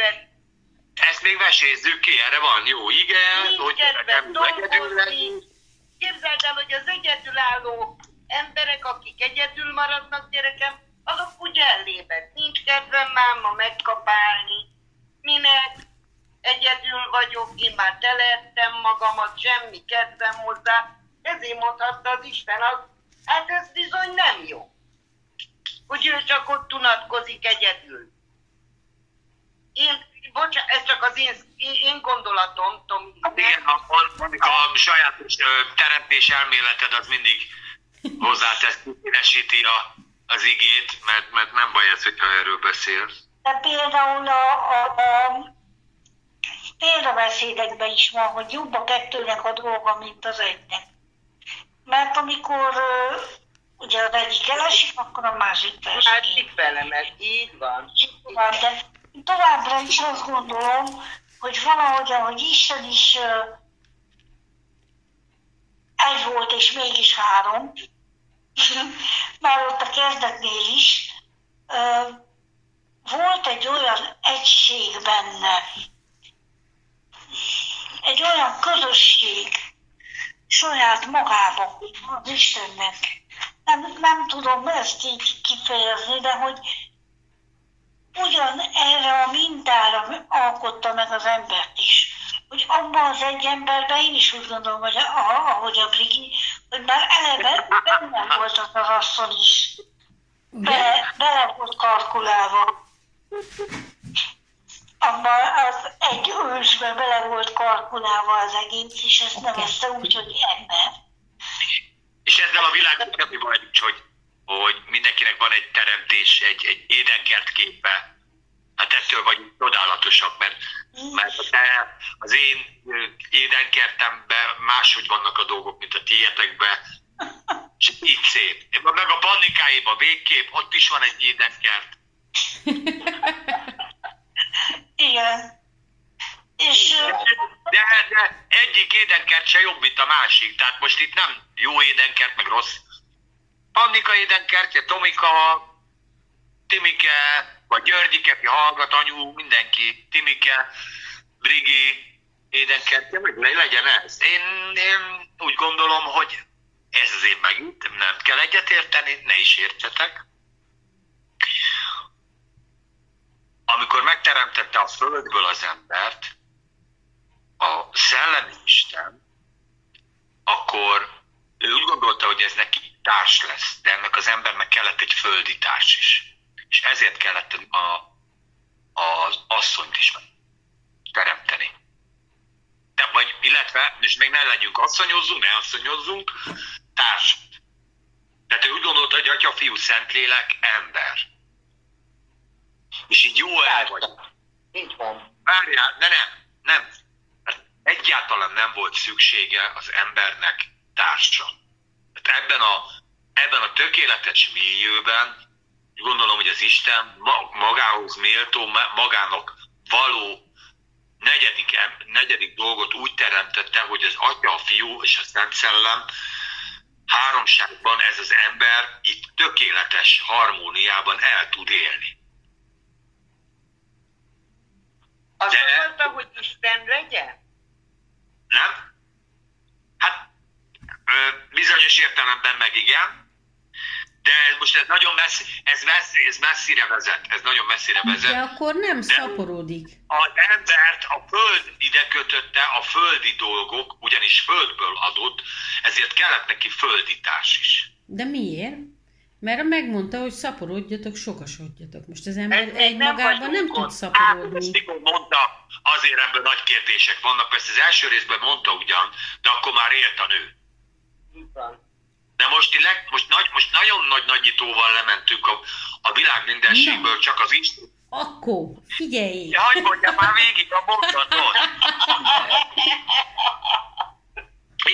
C: Ezt még vesézzük ki, erre van jó ige,
B: nincs
C: hogy jó lenni.
B: dolgozni. Képzeld el, hogy az egyedülálló emberek, akik egyedül maradnak gyerekem, azok úgy ellébek. Nincs kedvem máma megkapálni. Minek? Egyedül vagyok, én már telettem magamat, semmi kedvem hozzá. Ezért mondhatta az Isten, az, hát ez bizony nem jó. Hogy ő csak ott tunatkozik egyedül. Én, bocsánat, ez csak az én, én gondolatom, Tomi.
C: Igen, a, a, a sajátos teremtés elméleted az mindig hozzátesz, színesíti a, az igét, mert, mert nem baj ez, hogyha erről beszélsz.
D: De például a, a, a példabeszédekben is van, hogy jobb a kettőnek a dolga, mint az egynek. Mert amikor ugye az egyik elesik, akkor a másik
B: Másik
D: felesik.
B: felemek, így van.
D: Van, de továbbra is azt gondolom, hogy valahogy, ahogy Isten is egy volt, és mégis három, már ott a kezdetnél is, volt egy olyan egység benne, egy olyan közösség saját magába az Istennek. Nem, nem tudom ezt így kifejezni, de hogy ugyan erre a mintára alkotta meg az embert is. Hogy abban az egy emberben én is úgy gondolom, hogy a- ahogy a Brigi, hogy már eleve benne volt az az asszony is. Bele, bele volt kalkulálva. Abban az egy ősbe bele volt kalkulálva az egész, és ezt nevezte úgy, hogy ember.
C: És ezzel a világban semmi baj nincs, hogy, hogy mindenkinek van egy teremtés, egy, egy édenkert képe. Hát ettől vagyunk csodálatosak, mert, mert a te, az én édenkertemben máshogy vannak a dolgok, mint a tietekben. És így szép. Meg a pannikáiban végképp, ott is van egy édenkert.
D: Igen. És
C: De, de egyik édenkert se jobb, mint a másik. Tehát most itt nem jó édenkert, meg rossz. Pannika édenkertje, Tomika, Timike, vagy Györgyike, aki hallgat, anyu, mindenki, Timike, Brigi édenkertje, meg le- legyen ez. Én, én úgy gondolom, hogy ez az én megint, nem kell egyetérteni, ne is értsetek. Amikor megteremtette a földből az embert, a szellemi Isten, akkor ő úgy gondolta, hogy ez neki társ lesz, de ennek az embernek kellett egy földi társ is. És ezért kellett a, az asszonyt is teremteni. De, vagy, illetve, és még ne legyünk asszonyozzunk, ne asszonyozzunk, társ. Tehát ő úgy gondolta, hogy Atya, Fiú, Szentlélek, ember. És így jó el vagy.
B: Így van.
C: Várjál, de nem, nem. Hát Egyáltalán nem volt szüksége az embernek társa. Tehát ebben a, ebben a tökéletes millióben gondolom, hogy az Isten ma- magához méltó, ma- magának való negyedik, negyedik dolgot úgy teremtette, hogy az Atya, a Fiú és a Szent Szellem háromságban ez az ember itt tökéletes harmóniában el tud élni.
B: Azt
C: De-
B: mondta, hogy Isten legyen?
C: Nem? Hát ö, bizonyos értelemben meg igen, de ez most ez nagyon messzi, ez, messzi, ez messzire vezet, ez nagyon messzire
A: De
C: vezet.
A: akkor nem szaporodik.
C: Az embert a föld ide kötötte, a földi dolgok, ugyanis földből adott, ezért kellett neki földi társ is.
A: De miért? Mert megmondta, hogy szaporodjatok, sokasodjatok. Most az ember egy
B: nem
A: magában nem tud.
C: Hát,
A: szaporodni.
C: mikor mondta, azért ebből nagy kérdések vannak, persze az első részben mondta ugyan, de akkor már élt a nő. De most, leg, most, nagy, most nagyon nagy nagyítóval lementünk a, a világ mindenségből, csak az Isten.
A: Akkor, figyelj!
C: Ja, hogy mondjam már végig a mondatot.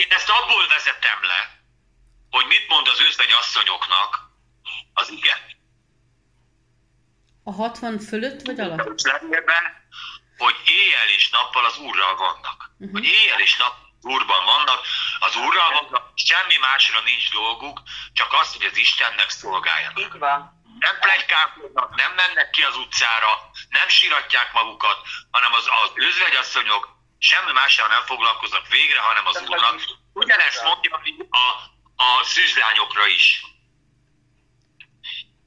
C: Én ezt abból vezetem le, hogy mit mond az özvegy asszonyoknak az igen.
A: A 60 fölött vagy alatt?
C: Levélben, hogy éjjel és nappal az Úrral vannak.
A: Mhm.
C: Hogy éjjel és nap az Úrban vannak, az Úrral vannak, semmi másra nincs dolguk, csak azt, hogy az Istennek szolgáljanak.
B: Így van.
C: Nem plegykálkodnak, nem mennek ki az utcára, nem siratják magukat, hanem az, az özvegyasszonyok semmi mással nem foglalkoznak végre, hanem az Úrnak.
B: az.
C: Ugyanezt mondja a, a szűzlányokra is.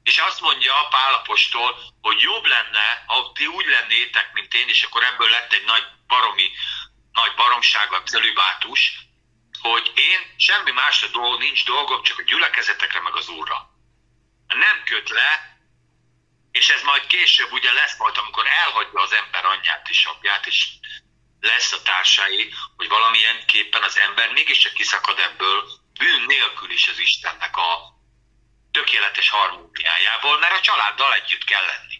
C: És azt mondja Pálapostól, hogy jobb lenne, ha ti úgy lennétek, mint én, és akkor ebből lett egy nagy baromi, nagy baromság, a celibátus, hogy én semmi másra dolg, nincs dolgom, csak a gyülekezetekre, meg az úrra. Nem köt le, és ez majd később ugye lesz majd, amikor elhagyja az ember anyját és apját, és lesz a társai, hogy valamilyen képpen az ember mégiscsak kiszakad ebből bűn nélkül is az Istennek a tökéletes harmóniájából, mert a családdal együtt kell lenni.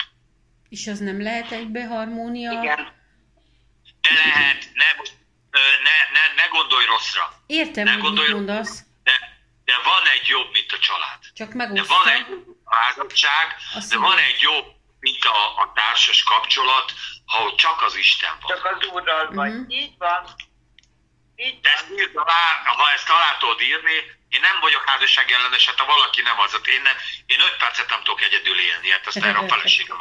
A: És az nem lehet egybe harmónia?
B: Igen.
C: De lehet, ne, ne, ne, ne gondolj rosszra.
A: Értem,
C: ne
A: hogy mit
C: gondolj
A: mondasz.
C: De, de van egy jobb, mint a család.
A: Csak
C: De
A: megosztva.
C: van egy jobb házasság,
A: Azt
C: de van egy jobb, mint a, a társas kapcsolat, ahol csak az Isten van.
B: Csak az úrral vagy.
A: Mhm.
B: Így van. Így
C: De
B: van.
C: ezt írd alá, ha ezt alá tudod írni, én nem vagyok házasság ellenes, hát ha valaki nem az, hát én, nem, én öt percet nem tudok egyedül élni, hát azt erre a feleségem.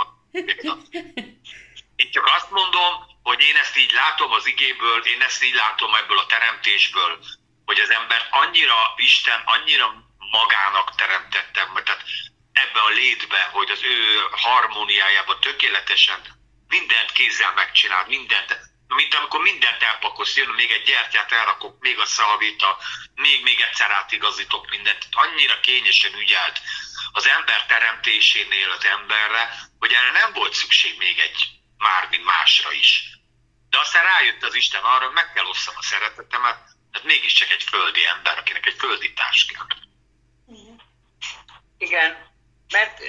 C: Én csak azt mondom, hogy én ezt így látom az igéből, én ezt így látom ebből a teremtésből, hogy az ember annyira, Isten annyira magának teremtette, tehát ebbe a létbe, hogy az ő harmóniájában tökéletesen mindent kézzel megcsinál, mindent, mint amikor mindent elpakolsz, jön még egy gyertyát elrakok, még a szalvit, a, még, még egyszer átigazítok mindent. Annyira kényesen ügyelt az ember teremtésénél az emberre, hogy erre nem volt szükség még egy mármi másra is. De aztán rájött az Isten arra, hogy meg kell osszam a szeretetemet, mert mégiscsak egy földi ember, akinek egy földi társ kell.
B: Igen. Mert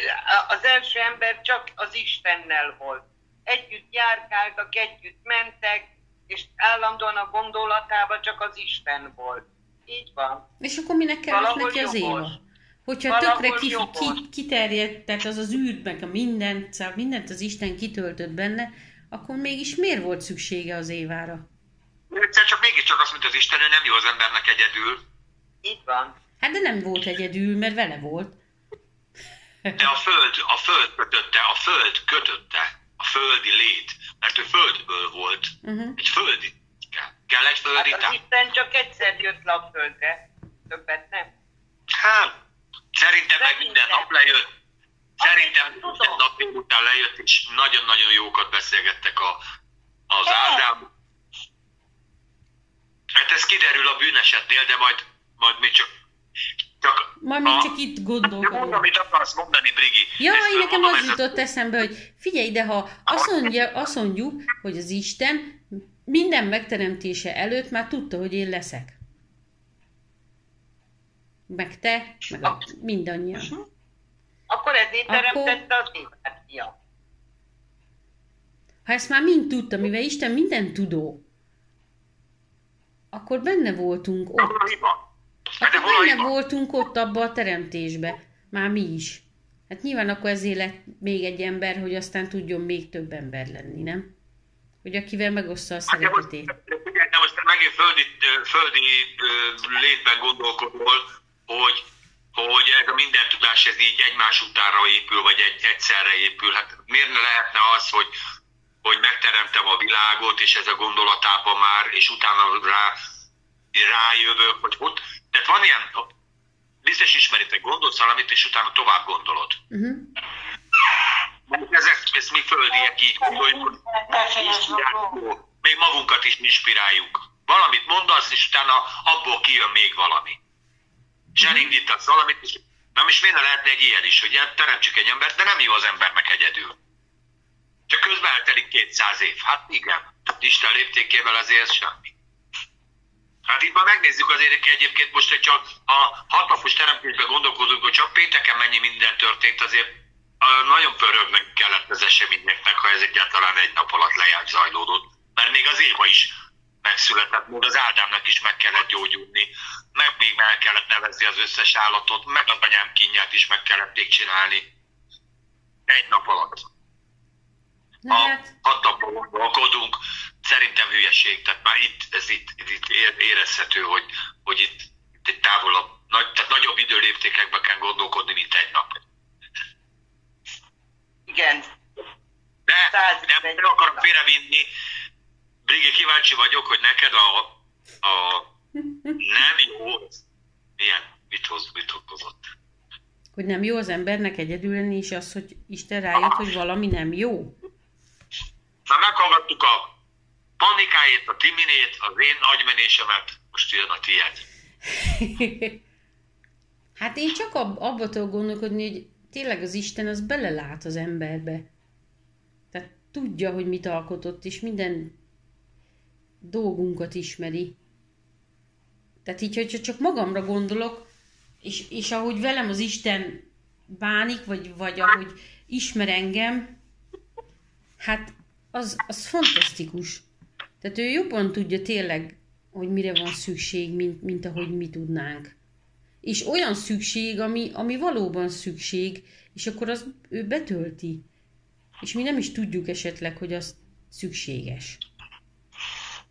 B: az első ember csak az Istennel volt. Együtt járkáltak, együtt mentek, és állandóan a gondolatában csak az Isten volt. Így van.
A: És akkor minek kellett neki az
B: jogos.
A: Éva? Hogyha
B: Valahol
A: tökre ki, ki, kiterjedt, tehát az az űrt, meg a mindent, szóval mindent az Isten kitöltött benne, akkor mégis miért volt szüksége az Évára?
C: Egyszer csak mégiscsak azt mondta az Isten, hogy nem jó az embernek egyedül,
B: Így van.
A: Hát de nem volt egyedül, mert vele volt.
C: de a föld, a föld kötötte, a föld kötötte, a földi lét, mert ő földből volt.
A: Uh-huh.
C: Egy földi kell. Kell egy földi
B: Hát az. Isten csak egyszer jött le a földre. Többet nem.
C: Hát, szerintem meg minden nap lejött. Szerintem minden nap délután lejött, és nagyon-nagyon jókat beszélgettek a, az Ádám. Hát ez kiderül a bűnesetnél, de majd, majd még csak... csak
A: még
C: a-
A: csak itt
C: De mondd,
A: gondolkodom.
C: amit akarsz mondani, Brigi.
A: Jaj,
C: Ezt
A: nekem
C: mondom,
A: az jutott eszembe, hogy figyelj, de ha azt, mondja, azt mondjuk, hogy az Isten minden megteremtése előtt már tudta, hogy én leszek. Meg te, meg a, mindannyian.
B: Akkor ezért
A: Akkor-
B: teremtette az évet, fia.
A: Ha ezt már mind tudta, mivel Isten minden tudó, akkor benne voltunk ott.
C: a hiba? Hát de a
A: benne voltunk ott abba a teremtésbe. Már mi is. Hát nyilván akkor ezért lett még egy ember, hogy aztán tudjon még több ember lenni, nem? Hogy akivel megoszta a
C: Hát de most,
A: szeretetét.
C: de most megint földi, földi létben gondolkodol, hogy, hogy ez a minden tudás ez így egymás utánra épül, vagy egy, egyszerre épül. Hát miért ne lehetne az, hogy, hogy megteremtem a világot, és ez a gondolatában már, és utána rá, rájövök, hogy ott, tehát van ilyen, biztos ismeritek, gondolsz valamit, és utána tovább gondolod.
A: Uh-huh.
C: Ezek, ezt mi földiek így gondoljuk, még magunkat is inspiráljuk. Valamit mondasz, és utána abból kijön még valami. És elindítasz valamit, és nem is miért ne lehetne egy ilyen is, hogy ilyen teremtsük egy embert, de nem jó az embernek egyedül. Csak közben eltelik 200 év. Hát igen, Isten léptékével azért semmi. Hát itt már megnézzük azért egyébként most, hogy csak a hatnapos teremtésben gondolkodunk, hogy csak pénteken mennyi minden történt, azért nagyon pörögnek kellett az eseményeknek, ha ez egyáltalán egy nap alatt lejárt zajlódott. Mert még az Éva is megszületett, még az Ádámnak is meg kellett gyógyulni, meg még meg kellett nevezni az összes állatot, meg az anyám kínját is meg kellett még csinálni. Egy nap alatt. Ha
A: hát,
C: hat napban gondolkodunk, szerintem hülyeség. Tehát már itt, ez itt, itt ér- érezhető, hogy, hogy itt, itt egy távolabb, nagy, tehát nagyobb időléptékekben kell gondolkodni, mint egy nap.
B: Igen.
C: De nem, nem akarok félrevinni. Brigi, kíváncsi vagyok, hogy neked a, a nem jó, milyen, mit, hoz, mit okozott?
A: Hogy nem jó az embernek egyedül lenni, és az, hogy Isten rájött, hogy valami nem jó.
C: Már meghallgattuk a panikáját, a Timinét, az én agymenésemet, most jön a tiéd.
A: hát én csak ab, abba tudok gondolkodni, hogy tényleg az Isten az belelát az emberbe. Tehát tudja, hogy mit alkotott, és minden dolgunkat ismeri. Tehát így, hogyha csak magamra gondolok, és, és ahogy velem az Isten bánik, vagy, vagy ahogy ismer engem, hát az, az fantasztikus. Tehát ő jobban tudja tényleg, hogy mire van szükség, mint, mint ahogy mi tudnánk. És olyan szükség, ami, ami valóban szükség, és akkor az ő betölti. És mi nem is tudjuk esetleg, hogy az szükséges.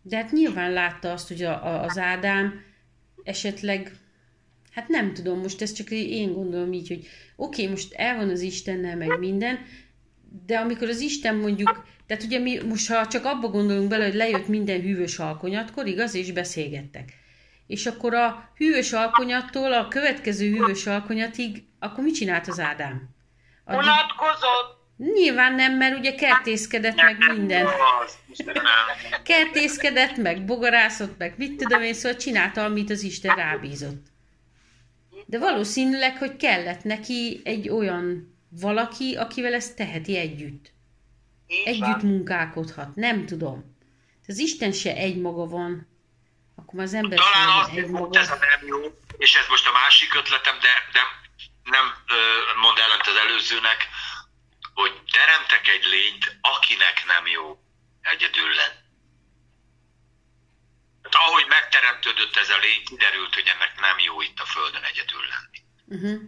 A: De hát nyilván látta azt, hogy a, a, az Ádám esetleg, hát nem tudom, most ezt csak én gondolom így, hogy oké, okay, most el van az Istennel, meg minden, de amikor az Isten mondjuk, tehát ugye mi most ha csak abba gondolunk bele, hogy lejött minden hűvös alkonyatkor, igaz, és beszélgettek. És akkor a hűvös alkonyattól a következő hűvös alkonyatig, akkor mit csinált az Ádám?
B: Unatkozott.
A: Nyilván nem, mert ugye kertészkedett meg minden. Kertészkedett meg, bogarászott meg, mit tudom én, szóval csinálta, amit az Isten rábízott. De valószínűleg, hogy kellett neki egy olyan valaki, akivel ezt teheti együtt. Együtt munkálkodhat, nem tudom. Az Isten se egy maga van, akkor az ember
C: Talán az, egy maga. ez a nem jó, és ez most a másik ötletem, de, de nem mond ellent az előzőnek, hogy teremtek egy lényt, akinek nem jó egyedül lenni. Hát ahogy megteremtődött ez a lény, kiderült, hogy ennek nem jó itt a Földön egyedül lenni.
A: Uh-huh.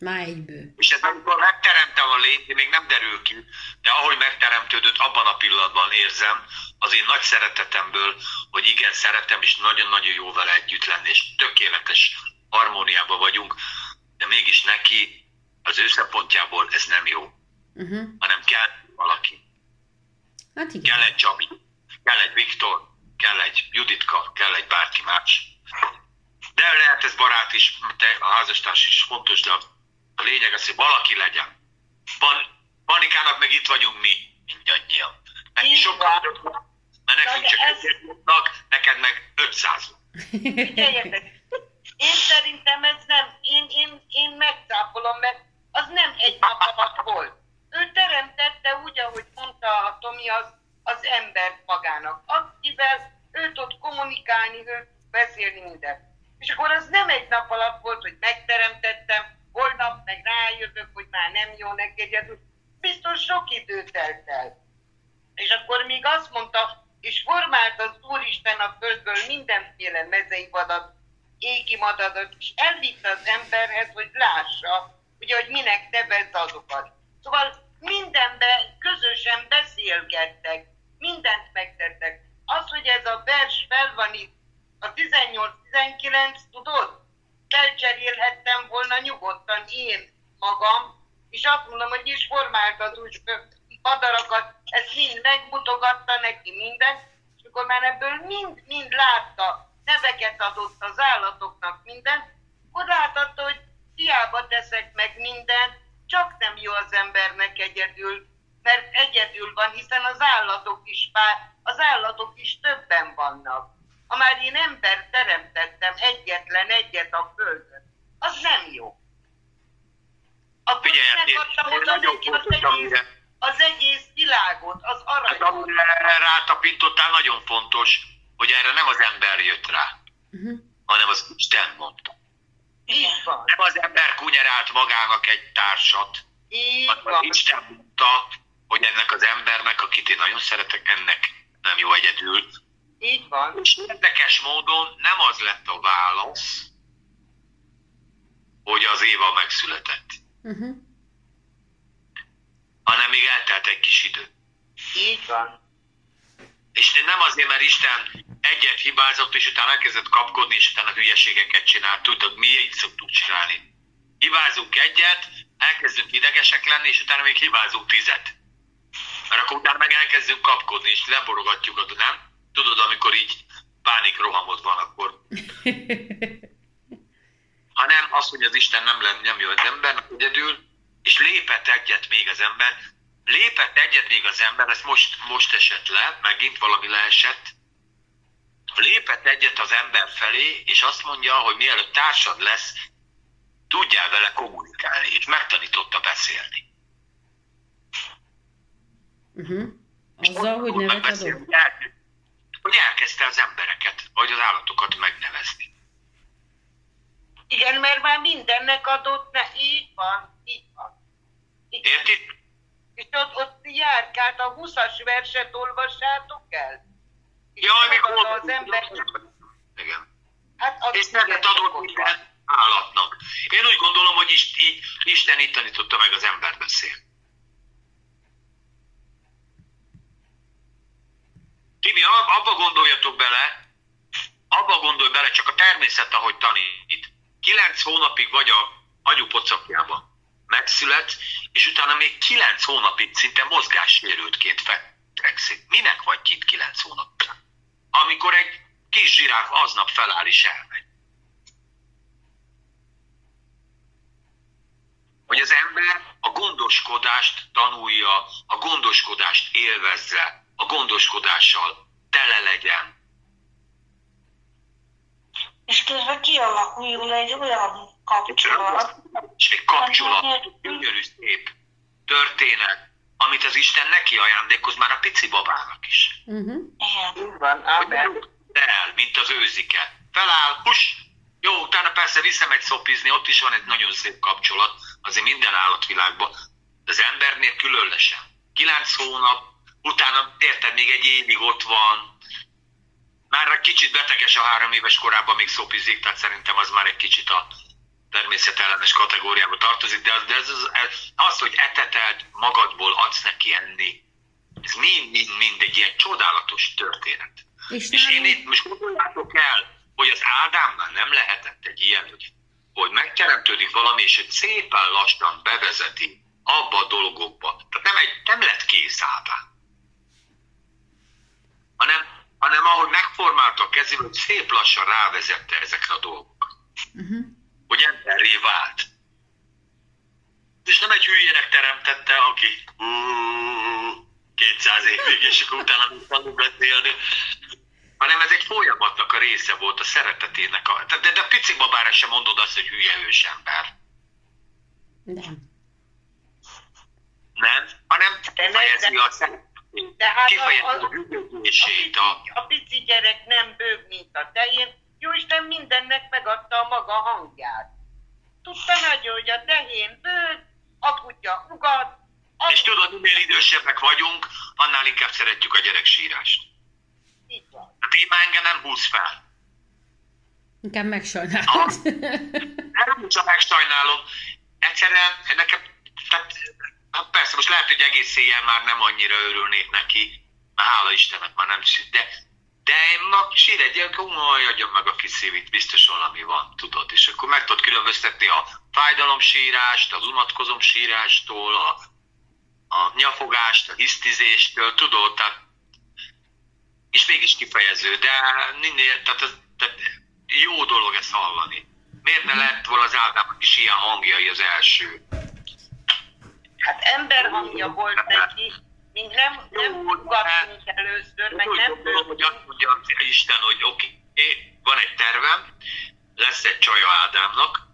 A: Már egyből.
C: És ez amikor megteremtem a lényt, még nem derül ki, de ahogy megteremtődött, abban a pillanatban érzem az én nagy szeretetemből, hogy igen, szeretem, és nagyon-nagyon jó vele együtt lenni, és tökéletes harmóniában vagyunk, de mégis neki az ő szempontjából ez nem jó uh-huh. hanem kell valaki.
A: Hát igen.
C: Kell egy Csabi, kell egy Viktor, kell egy Juditka, kell egy bárki más. De lehet ez barát is, te, a házastárs is fontos, de a lényeg az, hogy valaki legyen. Pan, panikának meg itt vagyunk mi, mindannyian. Neki sokkal mert nekünk csak ez... egyet jutnak, neked meg 500.
B: Én szerintem ez nem, én, én, én megcáfolom, mert az nem egy nap alatt volt. Ő teremtette úgy, ahogy mondta a Tomi, az, az ember magának, akivel ő tud kommunikálni, ő beszélni mindent. És akkor az nem egy nap alatt volt, hogy megteremtettem, holnap meg rájövök, hogy már nem jó neki egyedül. Biztos sok idő telt el. És akkor még azt mondta, és formált az Úristen a földből mindenféle mezei vadat, égi madatot, és elvitte az emberhez, hogy lássa, ugye, hogy minek nevezd azokat. Szóval mindenben közösen beszélgettek, mindent megtettek. Az, hogy ez a vers fel van itt, a 18-19, tudod? Felcserélhettem volna nyugodtan én magam, és azt mondom, hogy is formáltad úgy madarakat, ezt mind megmutogatta neki minden, és akkor már ebből mind-mind látta, neveket adott az állatoknak minden, akkor láthatta, hogy hiába teszek meg mindent, csak nem jó az embernek egyedül, mert egyedül van, hiszen az állatok is pár, az állatok is többen vannak. Ha már én ember teremtettem egyetlen egyet a földön, az nem jó. Akkor megkaptam az, az, egész, az egész világot, az aranyot. Hát,
C: amire rátapintottál, nagyon fontos, hogy erre nem az ember jött rá, uh-huh. hanem az Isten mondta.
B: Így van.
C: Nem az ember kunyerált magának egy társat,
B: Így van.
C: Isten mondta, hogy ennek az embernek, akit én nagyon szeretek, ennek nem jó egyedül.
B: Így van.
C: És érdekes módon nem az lett a válasz, hogy az Éva megszületett. Uh-huh. Hanem még eltelt egy kis idő.
B: Így van.
C: És nem azért, mert Isten egyet hibázott, és utána elkezdett kapkodni, és utána hülyeségeket csinált. Tudod, mi így szoktuk csinálni. Hibázunk egyet, elkezdünk idegesek lenni, és utána még hibázunk tizet. Mert akkor utána meg elkezdünk kapkodni, és leborogatjuk a nem? Tudod, amikor így pánik rohamod van, akkor... hanem az, hogy az Isten nem, lenne, nem jön az ember egyedül, és lépett egyet még az ember, lépett egyet még az ember, ez most, most esett le, megint valami leesett, lépett egyet az ember felé, és azt mondja, hogy mielőtt társad lesz, tudjál vele kommunikálni, és megtanította beszélni.
A: Uh-huh. Azzal, hogy nevet adok?
C: Hogy, el, hogy elkezdte az embereket, vagy az állatokat megnevezni.
B: Igen, mert már mindennek adott, ne, így van, így van.
C: Igen. Érti?
B: És ott, ott járkált a 20-as verset olvassátok el?
C: Jaj, még
B: az ember...
C: Igen.
B: Hát az
C: és nevet adott minden állatnak. Én úgy gondolom, hogy is, így, Isten itt tanította meg az ember beszélni. Timi, abba gondoljatok bele, abba gondolj bele, csak a természet, ahogy tanít. Kilenc hónapig vagy a anyupocakjában megszület, és utána még kilenc hónapig szinte mozgássérültként fekszik. Minek vagy itt kilenc hónapig? Amikor egy kis zsiráf aznap feláll és elmegy. Hogy az ember a gondoskodást tanulja, a gondoskodást élvezze, a gondoskodással tele legyen.
D: És közben kialakuljon egy olyan kapcsolat.
C: És egy kapcsolat, gyönyörű szép történet, amit az Isten neki ajándékoz már a pici babának is.
D: Uh-huh. Igen.
B: Van,
C: el, mint az őzike. Feláll, hus, jó, utána persze visszamegy szopizni, ott is van egy nagyon szép kapcsolat, azért minden állatvilágban, de az embernél különösen. Kilenc hónap, utána érted, még egy évig ott van, már kicsit beteges a három éves korában még szopizik, tehát szerintem az már egy kicsit a természetellenes kategóriába tartozik, de az, de ez, az, az, hogy etetelt magadból adsz neki enni, ez mind-mind-mind egy ilyen csodálatos történet. És, és én itt most gondoljátok el, hogy az Ádámnál nem lehetett egy ilyen, hogy, hogy megteremtődik valami, és egy szépen lassan bevezeti abba a dolgokba. Tehát nem, egy, nem lett kész Ádám hanem, hanem ahogy megformálta a hogy szép lassan rávezette ezekre a dolgokat. Uh-huh. Hogy emberré vált. És nem egy hülyének teremtette, aki 200 évig, és akkor utána tanul beszélni, hanem ez egy folyamatnak a része volt, a szeretetének. A, de, de, de a pici babára sem mondod azt, hogy hülye ősember.
A: Nem.
C: Nem, hanem fejezi a szeretet
B: tehát a, a, a, a, a pici gyerek nem bőv, mint a tehén, Jóisten mindennek megadta a maga hangját. Tudta nagyon, hogy a tehén bőv, a kutya ugat.
C: A... És tudod, minél idősebbek vagyunk, annál inkább szeretjük a gyerek sírást.
B: Így van.
C: Hát én már engem nem húz fel.
A: Inkább megsajnálod.
C: Nem csak megsajnálom. Egyszerűen nekem, tehát Hát persze, most lehet, hogy egész éjjel már nem annyira örülnék neki, már hála Istennek már nem de, de én ma sír egy ilyen, adjam meg a kis szívit, biztos valami van, tudod, és akkor meg tudod különböztetni a fájdalomsírást, az unatkozom sírástól, a, a nyafogást, a hisztizéstől, tudod, tehát, és mégis kifejező, de minél, tehát, az, tehát jó dolog ezt hallani. Miért ne lett volna az Ádámnak is ilyen hangjai az első?
B: Hát ember hangja volt neki, mint nem, nem ugattunk először, meg nem
C: tudom, hogy azt mondja Isten, hogy oké, okay, van egy tervem, lesz egy csaja Ádámnak,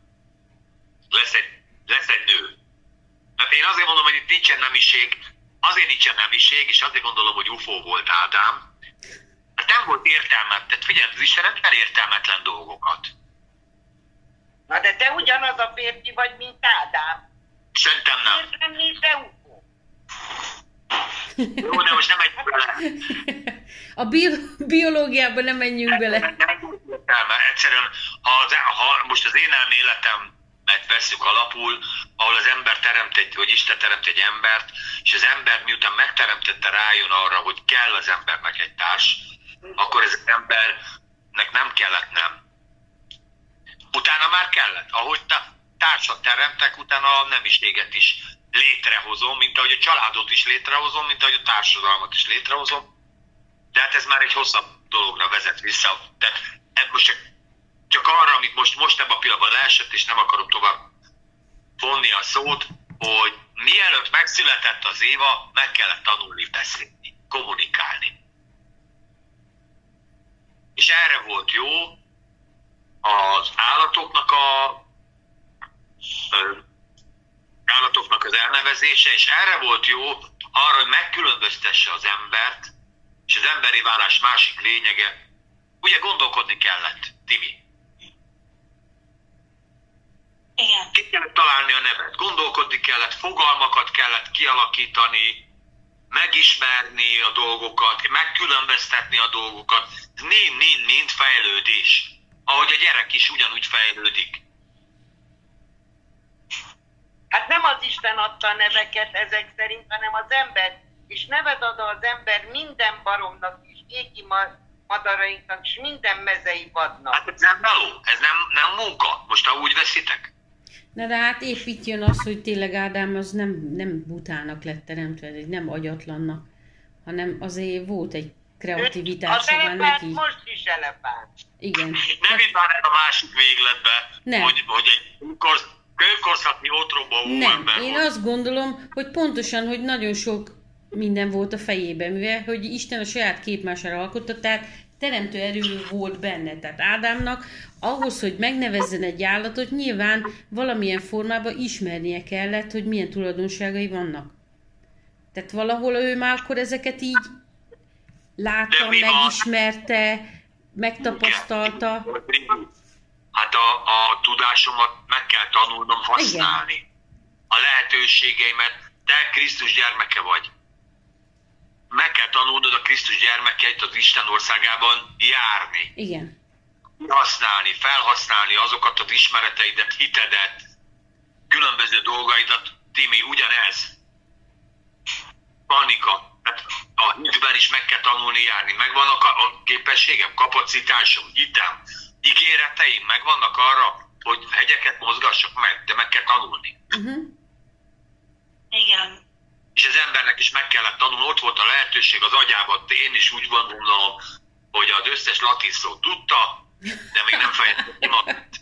C: lesz egy, lesz egy nő. Hát én azért mondom, hogy itt nincsen nemiség, azért nincsen nemiség, és azért gondolom, hogy UFO volt Ádám, mert nem volt értelmet, tehát figyelj, az Isten nem értelmetlen dolgokat.
B: Na de te ugyanaz a férfi vagy, mint Ádám.
C: Szerintem nem. Lennél te UFO? Jó, de most nem menjünk bele.
A: A bio- biológiában nem menjünk bele. Nem,
C: nem, egyszerűen, ha, az, ha most az én elméletem mert veszük alapul, ahol az ember teremt egy, hogy Isten teremt egy embert, és az ember miután megteremtette rájön arra, hogy kell az embernek egy társ, akkor ez az embernek nem kellett nem. Utána már kellett. Ahogy te, társat teremtek, utána a nemiséget is létrehozom, mint ahogy a családot is létrehozom, mint ahogy a társadalmat is létrehozom. De hát ez már egy hosszabb dologra vezet vissza. De most csak, csak arra, amit most, most ebben a pillanatban leesett, és nem akarom tovább vonni a szót, hogy mielőtt megszületett az Éva, meg kellett tanulni beszélni, kommunikálni. És erre volt jó az állatoknak a állatoknak az elnevezése, és erre volt jó arra, hogy megkülönböztesse az embert, és az emberi válás másik lényege, ugye gondolkodni kellett, Timi.
D: Igen.
C: Ki kellett találni a nevet, gondolkodni kellett, fogalmakat kellett kialakítani, megismerni a dolgokat, megkülönböztetni a dolgokat. Mind-mind-mind fejlődés. Ahogy a gyerek is ugyanúgy fejlődik.
B: Hát nem az Isten adta a neveket ezek szerint, hanem az ember. És nevet ad az ember minden baromnak is, égi ma- madarainknak, és minden mezei vadnak.
C: Hát ez nem meló, ez nem, nem munka. Most ha úgy veszitek.
A: Na de hát épp itt jön az, hogy tényleg Ádám az nem, nem butának lett teremtve, nem agyatlannak, hanem azért volt egy kreativitása
B: az elefánt
A: neki.
B: most is elefánt.
A: Igen.
C: Nem itt már a másik végletbe,
A: Nem.
C: hogy, hogy egy kőkorszaknyi otromba ó
A: Nem,
C: ember
A: én
C: volt.
A: azt gondolom, hogy pontosan, hogy nagyon sok minden volt a fejében, mivel hogy Isten a saját képmására alkotta, tehát teremtő erő volt benne. Tehát Ádámnak ahhoz, hogy megnevezzen egy állatot, nyilván valamilyen formában ismernie kellett, hogy milyen tulajdonságai vannak. Tehát valahol ő már akkor ezeket így látta, megismerte, megtapasztalta.
C: Hát a, a tudásomat meg kell tanulnom használni. A lehetőségeimet, te Krisztus gyermeke vagy. Meg kell tanulnod a Krisztus gyermekeit az Isten országában járni,
A: Igen.
C: használni, felhasználni azokat az ismereteidet, hitedet, különböző dolgaidat. Timi, ugyanez. Panika. Hát a hitben is meg kell tanulni járni. Megvannak a, a képességem, kapacitásom, hitem, ígéreteim, megvannak arra, hogy hegyeket mozgassak meg, de meg kell tanulni.
A: Uh-huh.
D: Igen.
C: És az embernek is meg kellett tanulni, ott volt a lehetőség az agyában, én is úgy gondolom, hogy az összes latin szót tudta, de még nem fejezte ki magát.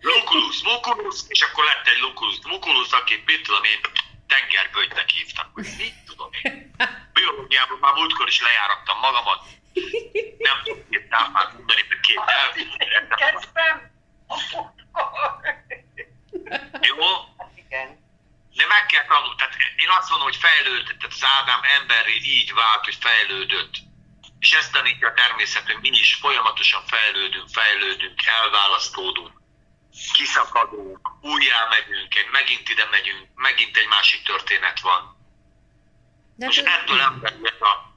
C: Luculus, Luculus, és akkor lett egy Luculus, Luculus, akit mit tudom én, tengerböjtnek hívtak. Mit tudom én. Biológiában már múltkor is lejárattam magamat. Nem tudok két tápát mondani, mert két.
B: Kezdtem.
C: Jó?
B: Igen.
C: De meg kell tanulni. Tehát én azt mondom, hogy fejlődött, tehát az Ádám emberré így vált, hogy fejlődött. És ezt tanítja a természet, hogy mi is folyamatosan fejlődünk, fejlődünk, elválasztódunk, kiszakadunk, újjá megyünk, egy- megint ide megyünk, megint egy másik történet van.
A: De
C: Most
A: hát,
C: ettől ember jött a...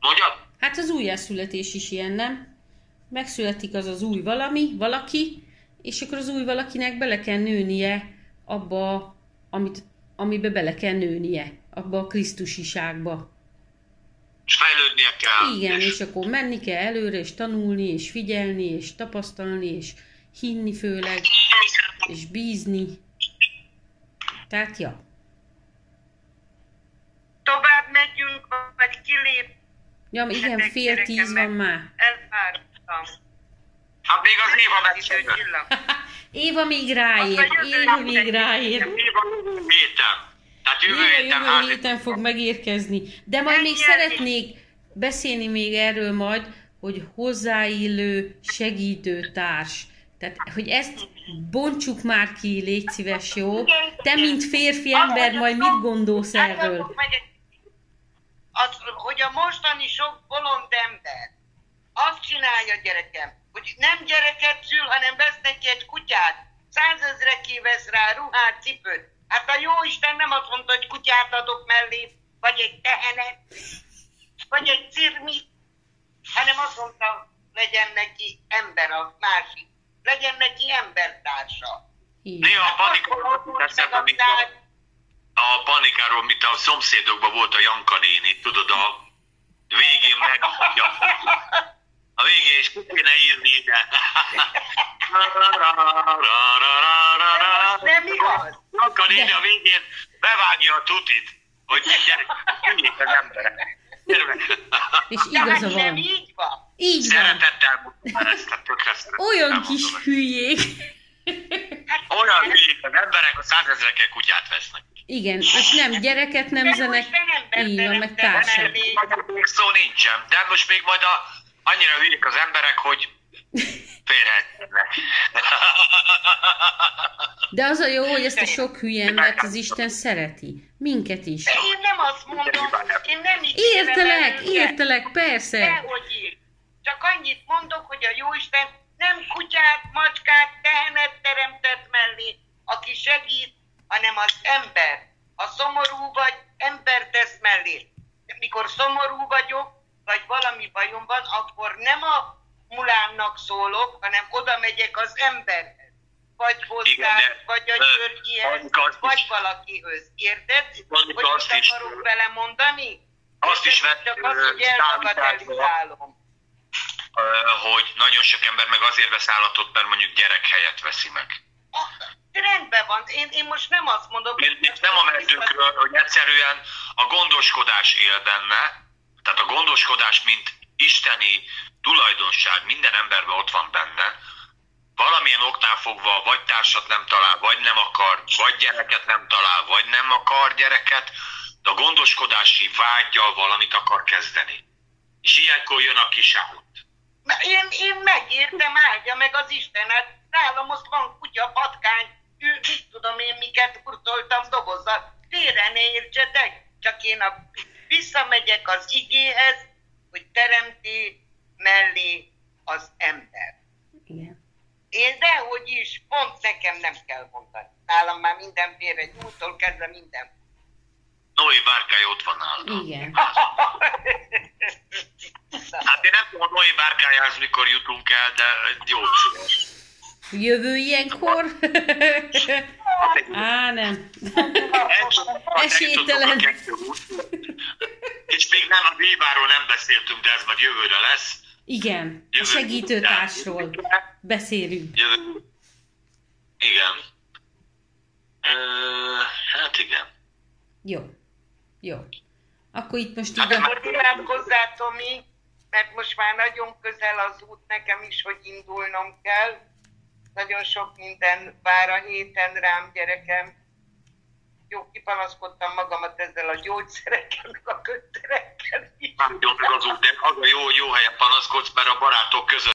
C: Mondjad?
A: Hát az újjászületés is ilyen, nem? Megszületik az az új valami, valaki, és akkor az új valakinek bele kell nőnie abba, amit, amibe bele kell nőnie, abba a Krisztusiságba.
C: És fejlődnie kell.
A: Igen, és akkor menni kell előre, és tanulni, és figyelni, és tapasztalni, és hinni főleg, és bízni. Tehát, ja. Ja, igen, fél tíz van már.
B: Elfáradtam.
C: Hát még az Éva
B: csillag.
A: Éva még ráér,
B: Azt a jövő
A: Éva még ráér.
C: Éva héten. Tehát jövő
A: Éva
C: héten
A: jövő héten fog megérkezni. De majd még szeretnék beszélni még erről majd, hogy hozzáillő segítő társ. Tehát, hogy ezt bontsuk már ki, légy szíves, jó? Te, mint férfi ember, majd mit gondolsz erről?
B: Az, hogy a mostani sok bolond ember azt csinálja gyerekem, hogy nem gyereket szül, hanem vesz neki egy kutyát. Százezreké vesz rá ruhát, cipőt. Hát a jó Isten nem azt mondta, hogy kutyát adok mellé, vagy egy tehenet, vagy egy cirmit, hanem azt mondta, legyen neki ember a másik, legyen neki embertársa.
C: Néha a mint
B: aztán-
C: a, panikáról, mint a szomszédokban volt a Janka néni, tudod, a végén megmondja. A végén is kéne írni ide.
B: Nem igaz?
C: Janka néni a végén bevágja a tutit, hogy gyere, üljék az emberek.
A: És
B: hát
A: igaza
B: nem
A: van.
B: így van.
A: Így van.
C: Szeretettel
A: Olyan kis hülyék.
C: Olyan hülyék, az emberek a százezrekkel kutyát vesznek.
A: Igen, és nem gyereket
B: nem
A: így van, meg társak.
C: Még szó nincsen, de most még majd a, annyira hülyék az emberek, hogy félhetnek.
A: De az a jó, hogy ezt a sok hülye embert az Isten szereti. Minket is.
B: De én nem azt mondom, én nem el
A: Értelek, értelek, persze.
B: Dehogy ír. Csak annyit mondok, hogy a Jóisten nem kutyát, macskát, tehenet teremtett mellé, aki segít, hanem az ember. Ha szomorú vagy, ember tesz mellé. Mikor szomorú vagyok, vagy valami bajom van, akkor nem a mulámnak szólok, hanem oda megyek az emberhez. Vagy hozzá, vagy a Györgyihez,
C: azt
B: vagy
C: is-
B: valakihöz. Érted? Hogy
C: azt
B: mit
C: is-
B: akarok vele mondani?
C: Azt is vett,
B: Csak az,
C: ö,
B: hogy.
C: Ö, hogy nagyon sok ember meg azért vesz állatot, mert mondjuk gyerek helyet veszi meg.
B: Rendben van, én, én most nem azt mondom,
C: Én itt nem a meddőkről, hogy egyszerűen a gondoskodás él benne, tehát a gondoskodás, mint isteni tulajdonság minden emberben ott van benne, valamilyen oknál fogva vagy társat nem talál, vagy nem akar, vagy gyereket nem talál, vagy nem akar gyereket, de a gondoskodási vágyjal valamit akar kezdeni. És ilyenkor jön a kis állat.
B: Na, Én, én megértem, áldja meg az Istenet. Nálam most van kutya, patkány, ő, mit tudom én, miket hurcoltam dobozzal. Félre ne értsetek, csak én a, visszamegyek az igéhez, hogy teremti mellé az ember.
A: Igen.
B: Én dehogy is, pont nekem nem kell mondani. Nálam már mindenféle nyújtól kezdve minden.
C: Noé bárkája ott van nálad.
A: Igen.
C: Hát én nem tudom, a Noé bárkájához mikor jutunk el, de jó szíves.
A: Jövő ilyenkor? Á, nem. Esélytelen.
C: És még nem a bíváról nem beszéltünk, de ez majd jövőre lesz.
A: Igen, a
C: Jövő-
A: segítőtársról beszélünk.
C: Jövő. Igen. Ö, hát igen.
A: Jó. Jó. Akkor itt most
C: Hát
A: így a...
B: Akkor imádkozzál, Tomi, mert most már nagyon közel az út nekem is, hogy indulnom kell. Nagyon sok minden vár a héten rám, gyerekem. Jó, kipanaszkodtam magamat ezzel a gyógyszerekkel, meg a kötterekkel.
C: Jó, meg az út, az a jó, jó helyen panaszkodsz, mert a barátok között